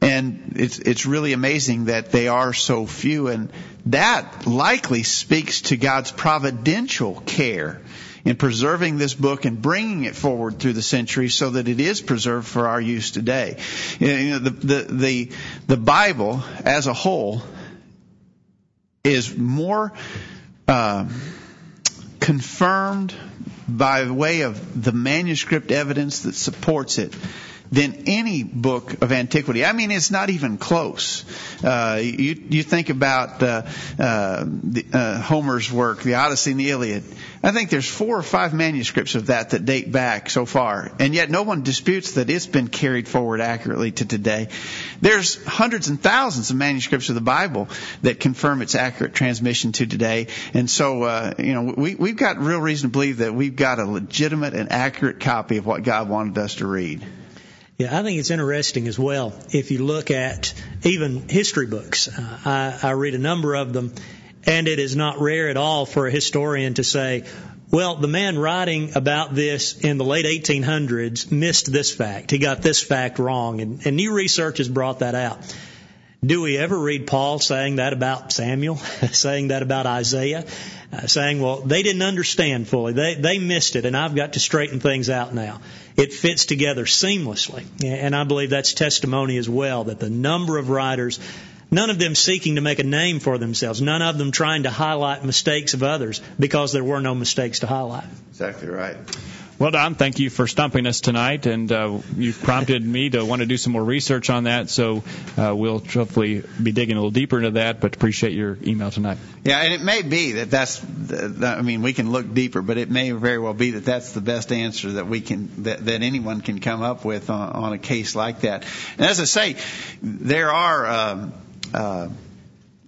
and it's, it's really amazing that they are so few. And that likely speaks to God's providential care in preserving this book and bringing it forward through the centuries so that it is preserved for our use today. You know, the, the, the, the Bible as a whole is more uh, confirmed by way of the manuscript evidence that supports it than any book of antiquity. I mean, it's not even close. Uh, you, you think about uh, uh, the, uh, Homer's work, the Odyssey and the Iliad. I think there's four or five manuscripts of that that date back so far, and yet no one disputes that it's been carried forward accurately to today. There's hundreds and thousands of manuscripts of the Bible that confirm its accurate transmission to today, and so uh, you know we, we've got real reason to believe that we've got a legitimate and accurate copy of what God wanted us to read. Yeah, I think it's interesting as well. If you look at even history books, uh, I, I read a number of them, and it is not rare at all for a historian to say, well, the man writing about this in the late 1800s missed this fact. He got this fact wrong, and, and new research has brought that out. Do we ever read Paul saying that about Samuel, saying that about Isaiah, uh, saying, well, they didn't understand fully. They, they missed it, and I've got to straighten things out now. It fits together seamlessly. And I believe that's testimony as well, that the number of writers, none of them seeking to make a name for themselves, none of them trying to highlight mistakes of others because there were no mistakes to highlight. Exactly right. Well, Don, thank you for stumping us tonight, and uh, you've prompted me to want to do some more research on that. So uh, we'll hopefully be digging a little deeper into that. But appreciate your email tonight. Yeah, and it may be that that's. I mean, we can look deeper, but it may very well be that that's the best answer that we can that, that anyone can come up with on, on a case like that. And as I say, there are. Um, uh,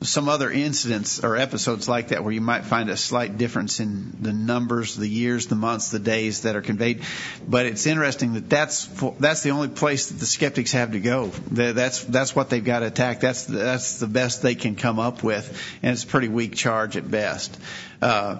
some other incidents or episodes like that where you might find a slight difference in the numbers, the years, the months, the days that are conveyed. But it's interesting that that's that's the only place that the skeptics have to go. That's that's what they've got to attack. That's that's the best they can come up with, and it's a pretty weak charge at best. Uh,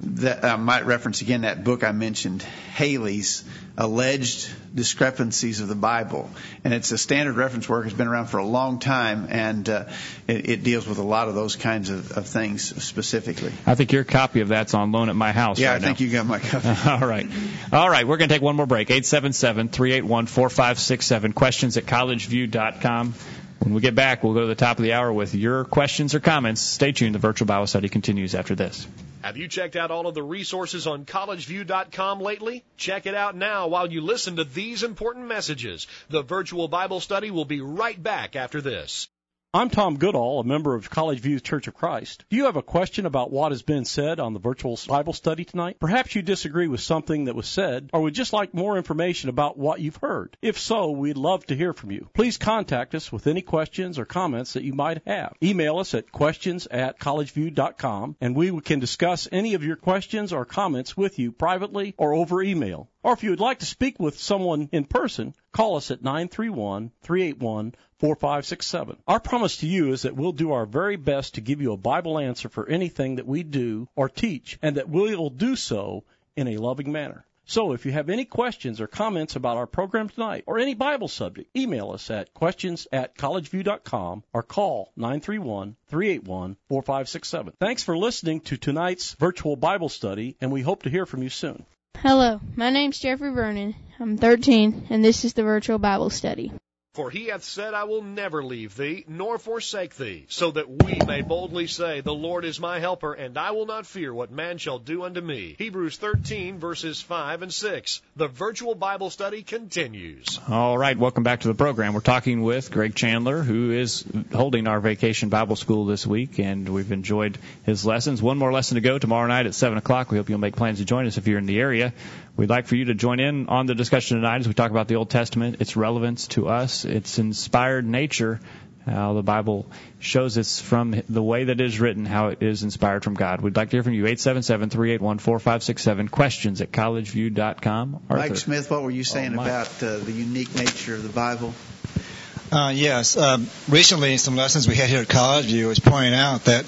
that I might reference again that book I mentioned, Haley's alleged discrepancies of the Bible, and it's a standard reference work. It's been around for a long time, and uh, it, it, deals with a lot of those kinds of, of, things specifically. I think your copy of that's on loan at my house. Yeah, right I think now. you got my copy. All right, all right. We're going to take one more break. Eight seven seven three eight one four five six seven. Questions at collegeview.com. When we get back, we'll go to the top of the hour with your questions or comments. Stay tuned. The virtual Bible study continues after this. Have you checked out all of the resources on collegeview.com lately? Check it out now while you listen to these important messages. The virtual Bible study will be right back after this. I'm Tom Goodall, a member of College View Church of Christ. Do you have a question about what has been said on the virtual Bible study tonight? Perhaps you disagree with something that was said, or would just like more information about what you've heard. If so, we'd love to hear from you. Please contact us with any questions or comments that you might have. Email us at questions at collegeview.com, and we can discuss any of your questions or comments with you privately or over email. Or if you would like to speak with someone in person, call us at 931 381 4567. Our promise to you is that we'll do our very best to give you a Bible answer for anything that we do or teach, and that we will do so in a loving manner. So if you have any questions or comments about our program tonight or any Bible subject, email us at questions at collegeview.com or call 931-381-4567. Thanks for listening to tonight's virtual Bible study and we hope to hear from you soon. Hello, my name's Jeffrey Vernon. I'm 13 and this is the virtual Bible study. For he hath said, I will never leave thee, nor forsake thee, so that we may boldly say, The Lord is my helper, and I will not fear what man shall do unto me. Hebrews 13, verses 5 and 6. The virtual Bible study continues. All right, welcome back to the program. We're talking with Greg Chandler, who is holding our vacation Bible school this week, and we've enjoyed his lessons. One more lesson to go tomorrow night at 7 o'clock. We hope you'll make plans to join us if you're in the area. We'd like for you to join in on the discussion tonight as we talk about the Old Testament, its relevance to us, its inspired nature, how the Bible shows us from the way that it is written, how it is inspired from God. We'd like to hear from you. 877-381-4567. Questions at collegeview.com. Arthur. Mike Smith, what were you saying Oh, about uh, the unique nature of the Bible? Uh, yes. Um, recently, in some lessons we had here at College View, was pointing out that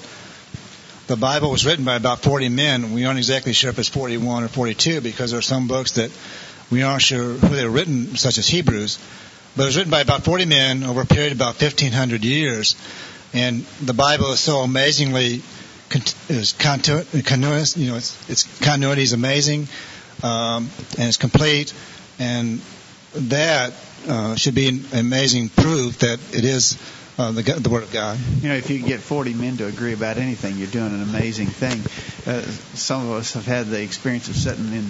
the Bible was written by about 40 men. We aren't exactly sure if it's 41 or 42 because there are some books that we aren't sure who they were written, such as Hebrews. But it was written by about 40 men over a period of about 1,500 years. And the Bible is so amazingly is continu- continuous. You know, its, its continuity is amazing um, and it's complete. And that uh, should be an amazing proof that it is uh, the, the Word of God. You know, if you get 40 men to agree about anything, you're doing an amazing thing. Uh, some of us have had the experience of sitting in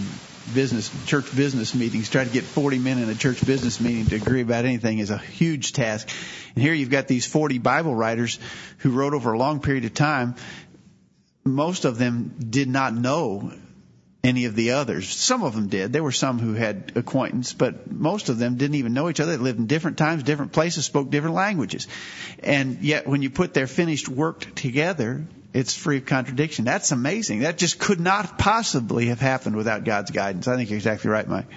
business, church business meetings. Try to get 40 men in a church business meeting to agree about anything is a huge task. And here you've got these 40 Bible writers who wrote over a long period of time. Most of them did not know any of the others. Some of them did. There were some who had acquaintance, but most of them didn't even know each other. They lived in different times, different places, spoke different languages. And yet when you put their finished work together, it's free of contradiction. That's amazing. That just could not possibly have happened without God's guidance. I think you're exactly right, Mike.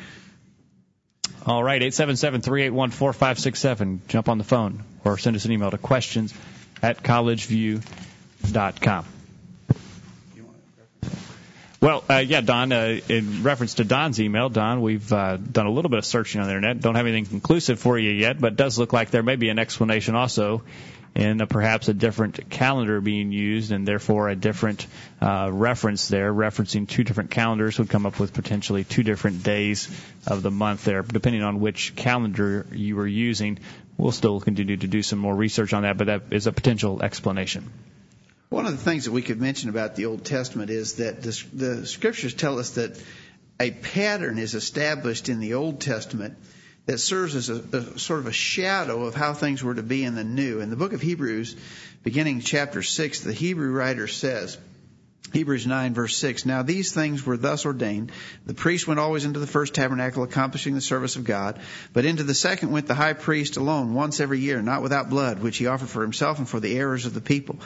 All right, 877-381-4567. Jump on the phone or send us an email to questions at collegeview.com. Well, uh, yeah, Don, uh, in reference to Don's email, Don, we've uh, done a little bit of searching on the internet. Don't have anything conclusive for you yet, but it does look like there may be an explanation also in uh, perhaps a different calendar being used and therefore a different uh, reference there, referencing two different calendars would come up with potentially two different days of the month there, depending on which calendar you were using. We'll still continue to do some more research on that, but that is a potential explanation. One of the things that we could mention about the Old Testament is that the, scriptures tell us that a pattern is established in the Old Testament that serves as a, a, sort of a shadow of how things were to be in the New. In the book of Hebrews, beginning chapter 6, the Hebrew writer says, Hebrews 9 verse 6, Now these things were thus ordained. The priest went always into the first tabernacle, accomplishing the service of God. But into the second went the high priest alone, once every year, not without blood, which he offered for himself and for the errors of the people.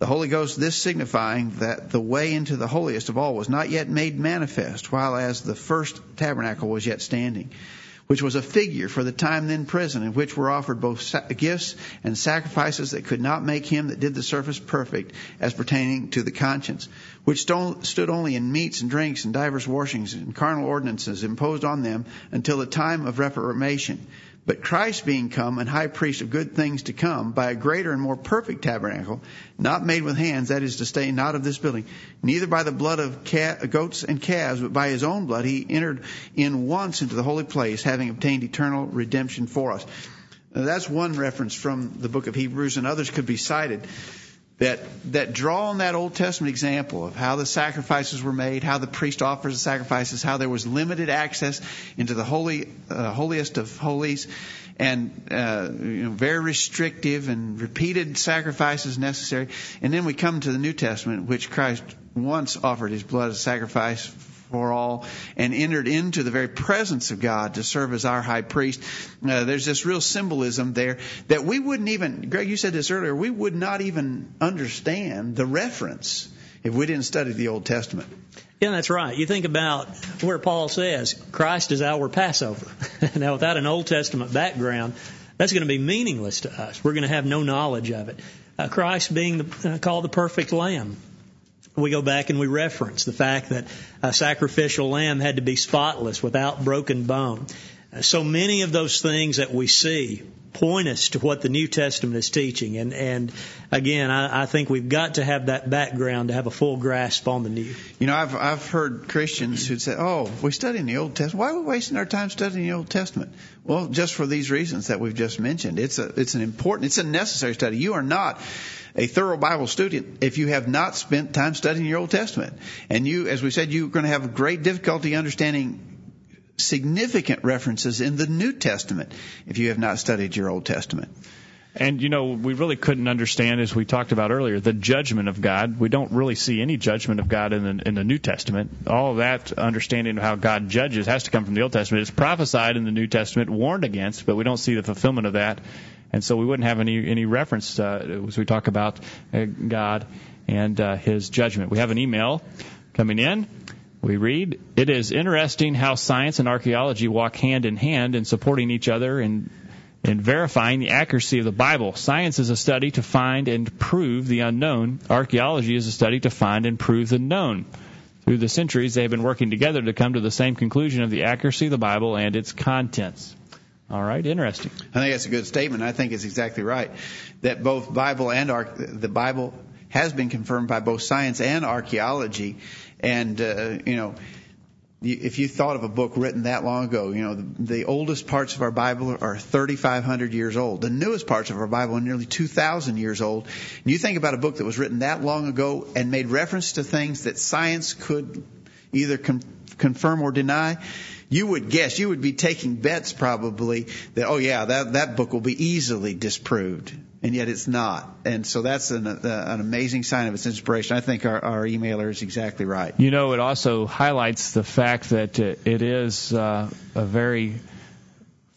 The Holy Ghost, this signifying that the way into the holiest of all was not yet made manifest, while as the first tabernacle was yet standing which was a figure for the time then present, in which were offered both gifts and sacrifices that could not make him that did the service perfect, as pertaining to the conscience, which stood only in meats and drinks and divers washings and carnal ordinances imposed on them until the time of reformation. But Christ being come and high priest of good things to come by a greater and more perfect tabernacle, not made with hands, that is to say, not of this building, neither by the blood of goats and calves, but by his own blood, he entered in once into the holy place, having obtained eternal redemption for us. That's one reference from the book of Hebrews, and others could be cited that that draw on that Old Testament example of how the sacrifices were made, how the priest offers the sacrifices, how there was limited access into the holy uh, holiest of holies, and uh, you know, very restrictive and repeated sacrifices necessary. And then we come to the New Testament, which Christ once offered His blood as a sacrifice for all and entered into the very presence of God to serve as our high priest. Uh, there's this real symbolism there that we wouldn't even, Greg, you said this earlier, we would not even understand the reference if we didn't study the Old Testament. Yeah, that's right. You think about where Paul says Christ is our Passover. now, without an Old Testament background, that's going to be meaningless to us. We're going to have no knowledge of it. Uh, Christ being the, uh, called the perfect Lamb we go back and we reference the fact that a sacrificial lamb had to be spotless without broken bone. So many of those things that we see point us to what the New Testament is teaching. And, and again, I, I think we've got to have that background to have a full grasp on the New. You know, I've, I've heard Christians who'd say, oh, we study in the Old Testament. Why are we wasting our time studying the Old Testament? Well, just for these reasons that we've just mentioned. It's a, it's an important, it's a necessary study. You are not a thorough Bible student if you have not spent time studying your Old Testament. And you, as we said, you're going to have great difficulty understanding significant references in the New Testament if you have not studied your Old Testament. And you know, we really couldn't understand, as we talked about earlier, the judgment of God. We don't really see any judgment of God in the, in the New Testament. All of that understanding of how God judges has to come from the Old Testament. It's prophesied in the New Testament, warned against, but we don't see the fulfillment of that and so we wouldn't have any any reference uh, as we talk about uh, God and uh, His judgment. We have an email coming in. We read, It is interesting how science and archaeology walk hand in hand in supporting each other and in verifying the accuracy of the Bible. Science is a study to find and prove the unknown. Archaeology is a study to find and prove the known. Through the centuries, they have been working together to come to the same conclusion of the accuracy of the Bible and its contents. All right, interesting. I think that's a good statement. I think it's exactly right that both Bible and the Bible has been confirmed by both science and archaeology, and uh, you know. If you thought of a book written that long ago, you know, the, the oldest parts of our Bible are 3,500 years old. The newest parts of our Bible are nearly 2,000 years old. And you think about a book that was written that long ago and made reference to things that science could either con- confirm or deny you would guess, you would be taking bets probably that, oh yeah, that, that book will be easily disproved. And yet it's not. And so that's an, uh, an amazing sign of its inspiration. I think our, our emailer is exactly right. You know, it also highlights the fact that it is uh, a very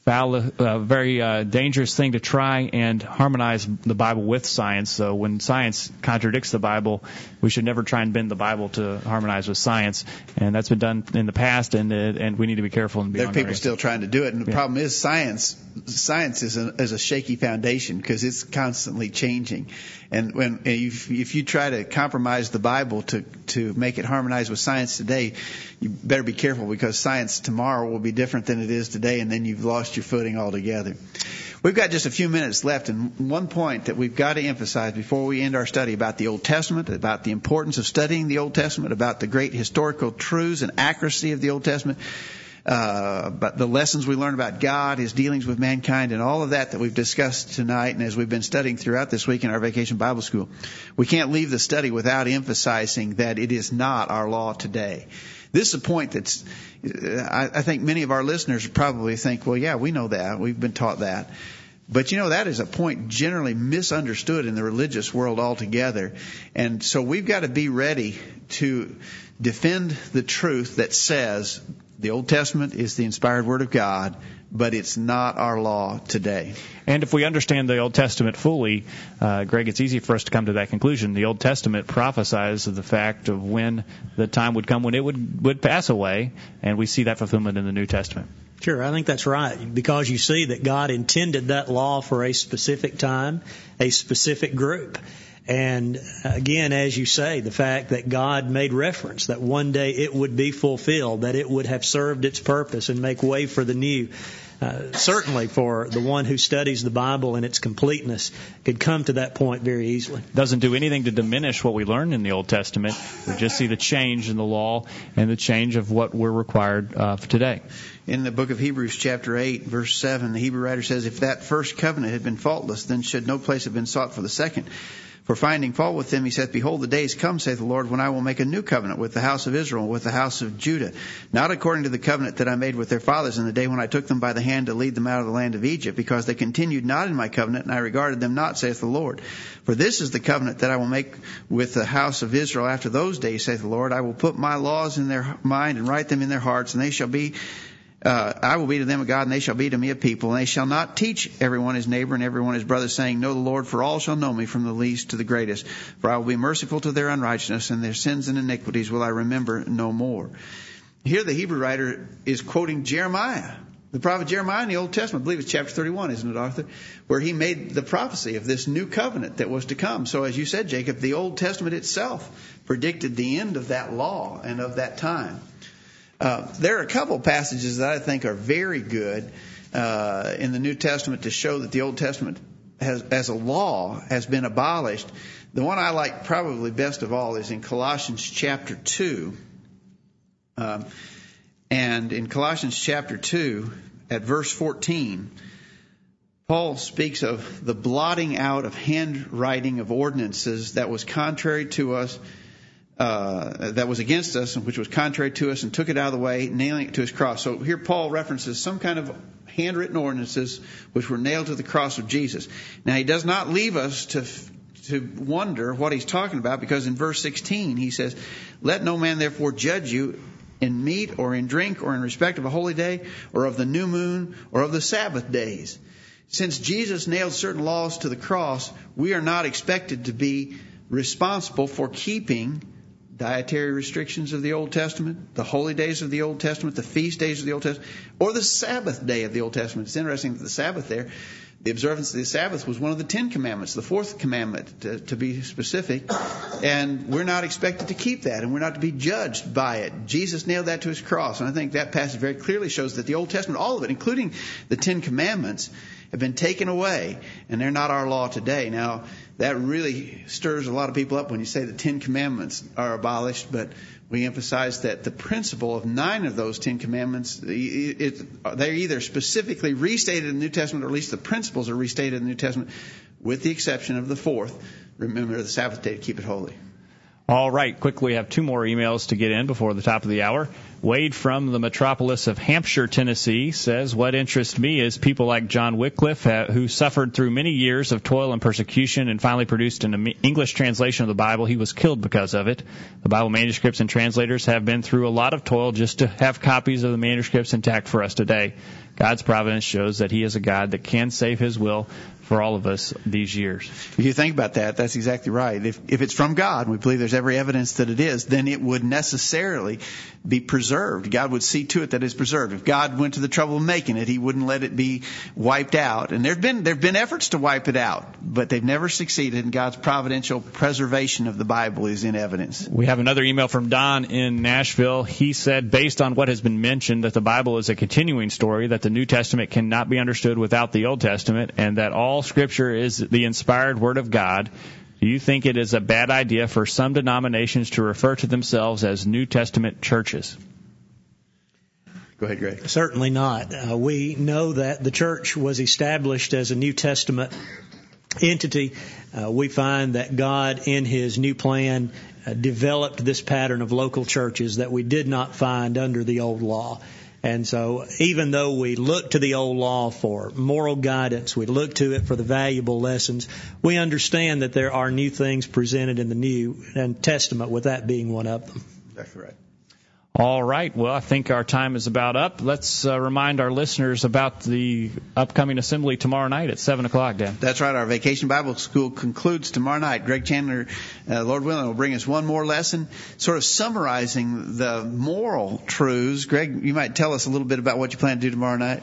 a very uh, dangerous thing to try and harmonize the Bible with science. So when science contradicts the Bible, we should never try and bend the Bible to harmonize with science. And that's been done in the past, and uh, and we need to be careful. And be there are people still trying to do it, and the yeah. problem is science. Science is a, is a shaky foundation because it's constantly changing. And when if, if you try to compromise the Bible to to make it harmonize with science today, you better be careful because science tomorrow will be different than it is today, and then you've lost your footing altogether. We've got just a few minutes left, and one point that we've got to emphasize before we end our study about the Old Testament, about the importance of studying the Old Testament, about the great historical truths and accuracy of the Old Testament uh, but the lessons we learn about God, His dealings with mankind, and all of that that we've discussed tonight, and as we've been studying throughout this week in our Vacation Bible School, we can't leave the study without emphasizing that it is not our law today. This is a point that's, I, I think many of our listeners probably think, well, yeah, we know that. We've been taught that. But you know, that is a point generally misunderstood in the religious world altogether. And so we've got to be ready to defend the truth that says the Old Testament is the inspired Word of God, but it's not our law today. And if we understand the Old Testament fully, uh, Greg, it's easy for us to come to that conclusion. The Old Testament prophesies of the fact of when the time would come when it would, would pass away, and we see that fulfillment in the New Testament. Sure, I think that's right. Because you see that God intended that law for a specific time, a specific group. And again, as you say, the fact that God made reference that one day it would be fulfilled, that it would have served its purpose and make way for the new. Uh, certainly for the one who studies the Bible in its completeness could come to that point very easily. Doesn't do anything to diminish what we learned in the Old Testament. We just see the change in the law and the change of what we're required uh, for today. in the book of Hebrews, chapter 8, verse 7, the Hebrew writer says, If that first covenant had been faultless, then should no place have been sought for the second. For finding fault with them, he saith, Behold, the days come, saith the Lord, when I will make a new covenant with the house of Israel, and with the house of Judah, not according to the covenant that I made with their fathers in the day when I took them by the hand to lead them out of the land of Egypt, because they continued not in my covenant, and I regarded them not, saith the Lord. For this is the covenant that I will make with the house of Israel after those days, saith the Lord. I will put my laws in their mind and write them in their hearts, and they shall be uh, I will be to them a God, and they shall be to me a people. And they shall not teach everyone his neighbor and everyone his brother, saying, Know the Lord, for all shall know me, from the least to the greatest. For I will be merciful to their unrighteousness, and their sins and iniquities will I remember no more. Here the Hebrew writer is quoting Jeremiah, the prophet Jeremiah in the Old Testament. I believe it's chapter 31, isn't it, Arthur? Where he made the prophecy of this new covenant that was to come. So as you said, Jacob, the Old Testament itself predicted the end of that law and of that time. Uh, there are a couple passages that I think are very good uh, in the New Testament to show that the Old Testament has, as a law has been abolished. The one I like probably best of all is in Colossians chapter 2. Um, and in Colossians chapter 2, at verse 14, Paul speaks of the blotting out of handwriting of ordinances that was contrary to us Uh, that was against us and which was contrary to us and took it out of the way, nailing it to his cross. So here Paul references some kind of handwritten ordinances which were nailed to the cross of Jesus. Now he does not leave us to to wonder what he's talking about because in verse 16 he says, "Let no man therefore judge you in meat or in drink or in respect of a holy day or of the new moon or of the Sabbath days." Since Jesus nailed certain laws to the cross, we are not expected to be responsible for keeping dietary restrictions of the Old Testament, the holy days of the Old Testament, the feast days of the Old Testament, or the Sabbath day of the Old Testament. It's interesting that the Sabbath there, the observance of the Sabbath was one of the Ten Commandments, the fourth commandment to, to be specific, and we're not expected to keep that, and we're not to be judged by it. Jesus nailed that to his cross, and I think that passage very clearly shows that the Old Testament, all of it, including the Ten Commandments, have been taken away, and they're not our law today. Now, that really stirs a lot of people up when you say the Ten Commandments are abolished, but we emphasize that the principle of nine of those Ten Commandments, they're either specifically restated in the New Testament, or at least the principles are restated in the New Testament, with the exception of the fourth. Remember the Sabbath day to keep it holy. All right, quickly, we have two more emails to get in before the top of the hour. Wade from the metropolis of Hampshire, Tennessee says, What interests me is people like John Wycliffe, uh, who suffered through many years of toil and persecution and finally produced an English translation of the Bible. He was killed because of it. The Bible manuscripts and translators have been through a lot of toil just to have copies of the manuscripts intact for us today. God's providence shows that He is a God that can save His will for all of us these years. If you think about that, that's exactly right. If, if it's from God, we believe there's every evidence that it is, then it would necessarily be preserved. God would see to it that it's preserved. If God went to the trouble of making it, He wouldn't let it be wiped out. And there've been there've been efforts to wipe it out, but they've never succeeded. And God's providential preservation of the Bible is in evidence. We have another email from Don in Nashville. He said, based on what has been mentioned, that the Bible is a continuing story, that the New Testament cannot be understood without the Old Testament, and that all Scripture is the inspired Word of God. Do you think it is a bad idea for some denominations to refer to themselves as New Testament churches? Go ahead, Greg. Certainly not. Uh, we know that the church was established as a New Testament entity. Uh, we find that God, in His new plan, uh, developed this pattern of local churches that we did not find under the old law. And so, even though we look to the old law for moral guidance, we look to it for the valuable lessons, we understand that there are new things presented in the New Testament, with that being one of them. That's right. All right. Well, I think our time is about up. Let's uh, remind our listeners about the upcoming assembly tomorrow night at 7 o'clock, Dan. That's right. Our Vacation Bible School concludes tomorrow night. Greg Chandler, uh, Lord willing, will bring us one more lesson, sort of summarizing the moral truths. Greg, you might tell us a little bit about what you plan to do tomorrow night.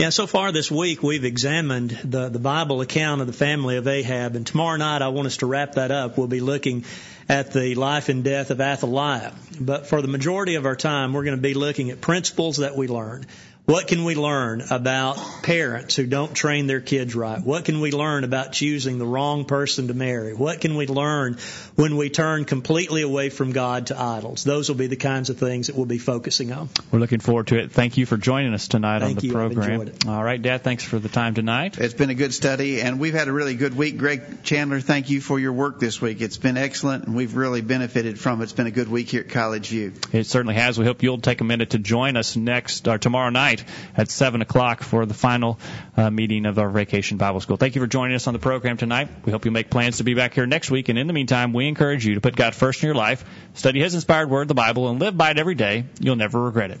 Yeah, so far this week we've examined the, the Bible account of the family of Ahab, and tomorrow night I want us to wrap that up. We'll be looking at the life and death of Athaliah. But for the majority of our time, we're going to be looking at principles that we learned. What can we learn about parents who don't train their kids right? What can we learn about choosing the wrong person to marry? What can we learn when we turn completely away from God to idols? Those will be the kinds of things that we'll be focusing on. We're looking forward to it. Thank you for joining us tonight Thank on the you. I've program. enjoyed it. All right, Dad, thanks for the time tonight. It's been a good study, and we've had a really good week. Greg Chandler, thank you for your work this week. It's been excellent, and we've really benefited from it. It's been a good week here at College View. It certainly has. We hope you'll take a minute to join us next or tomorrow night at seven o'clock for the final uh, meeting of our Vacation Bible School. Thank you for joining us on the program tonight. We hope you make plans to be back here next week. And in the meantime, we encourage you to put God first in your life, study His inspired Word, the Bible, and live by it every day. You'll never regret it.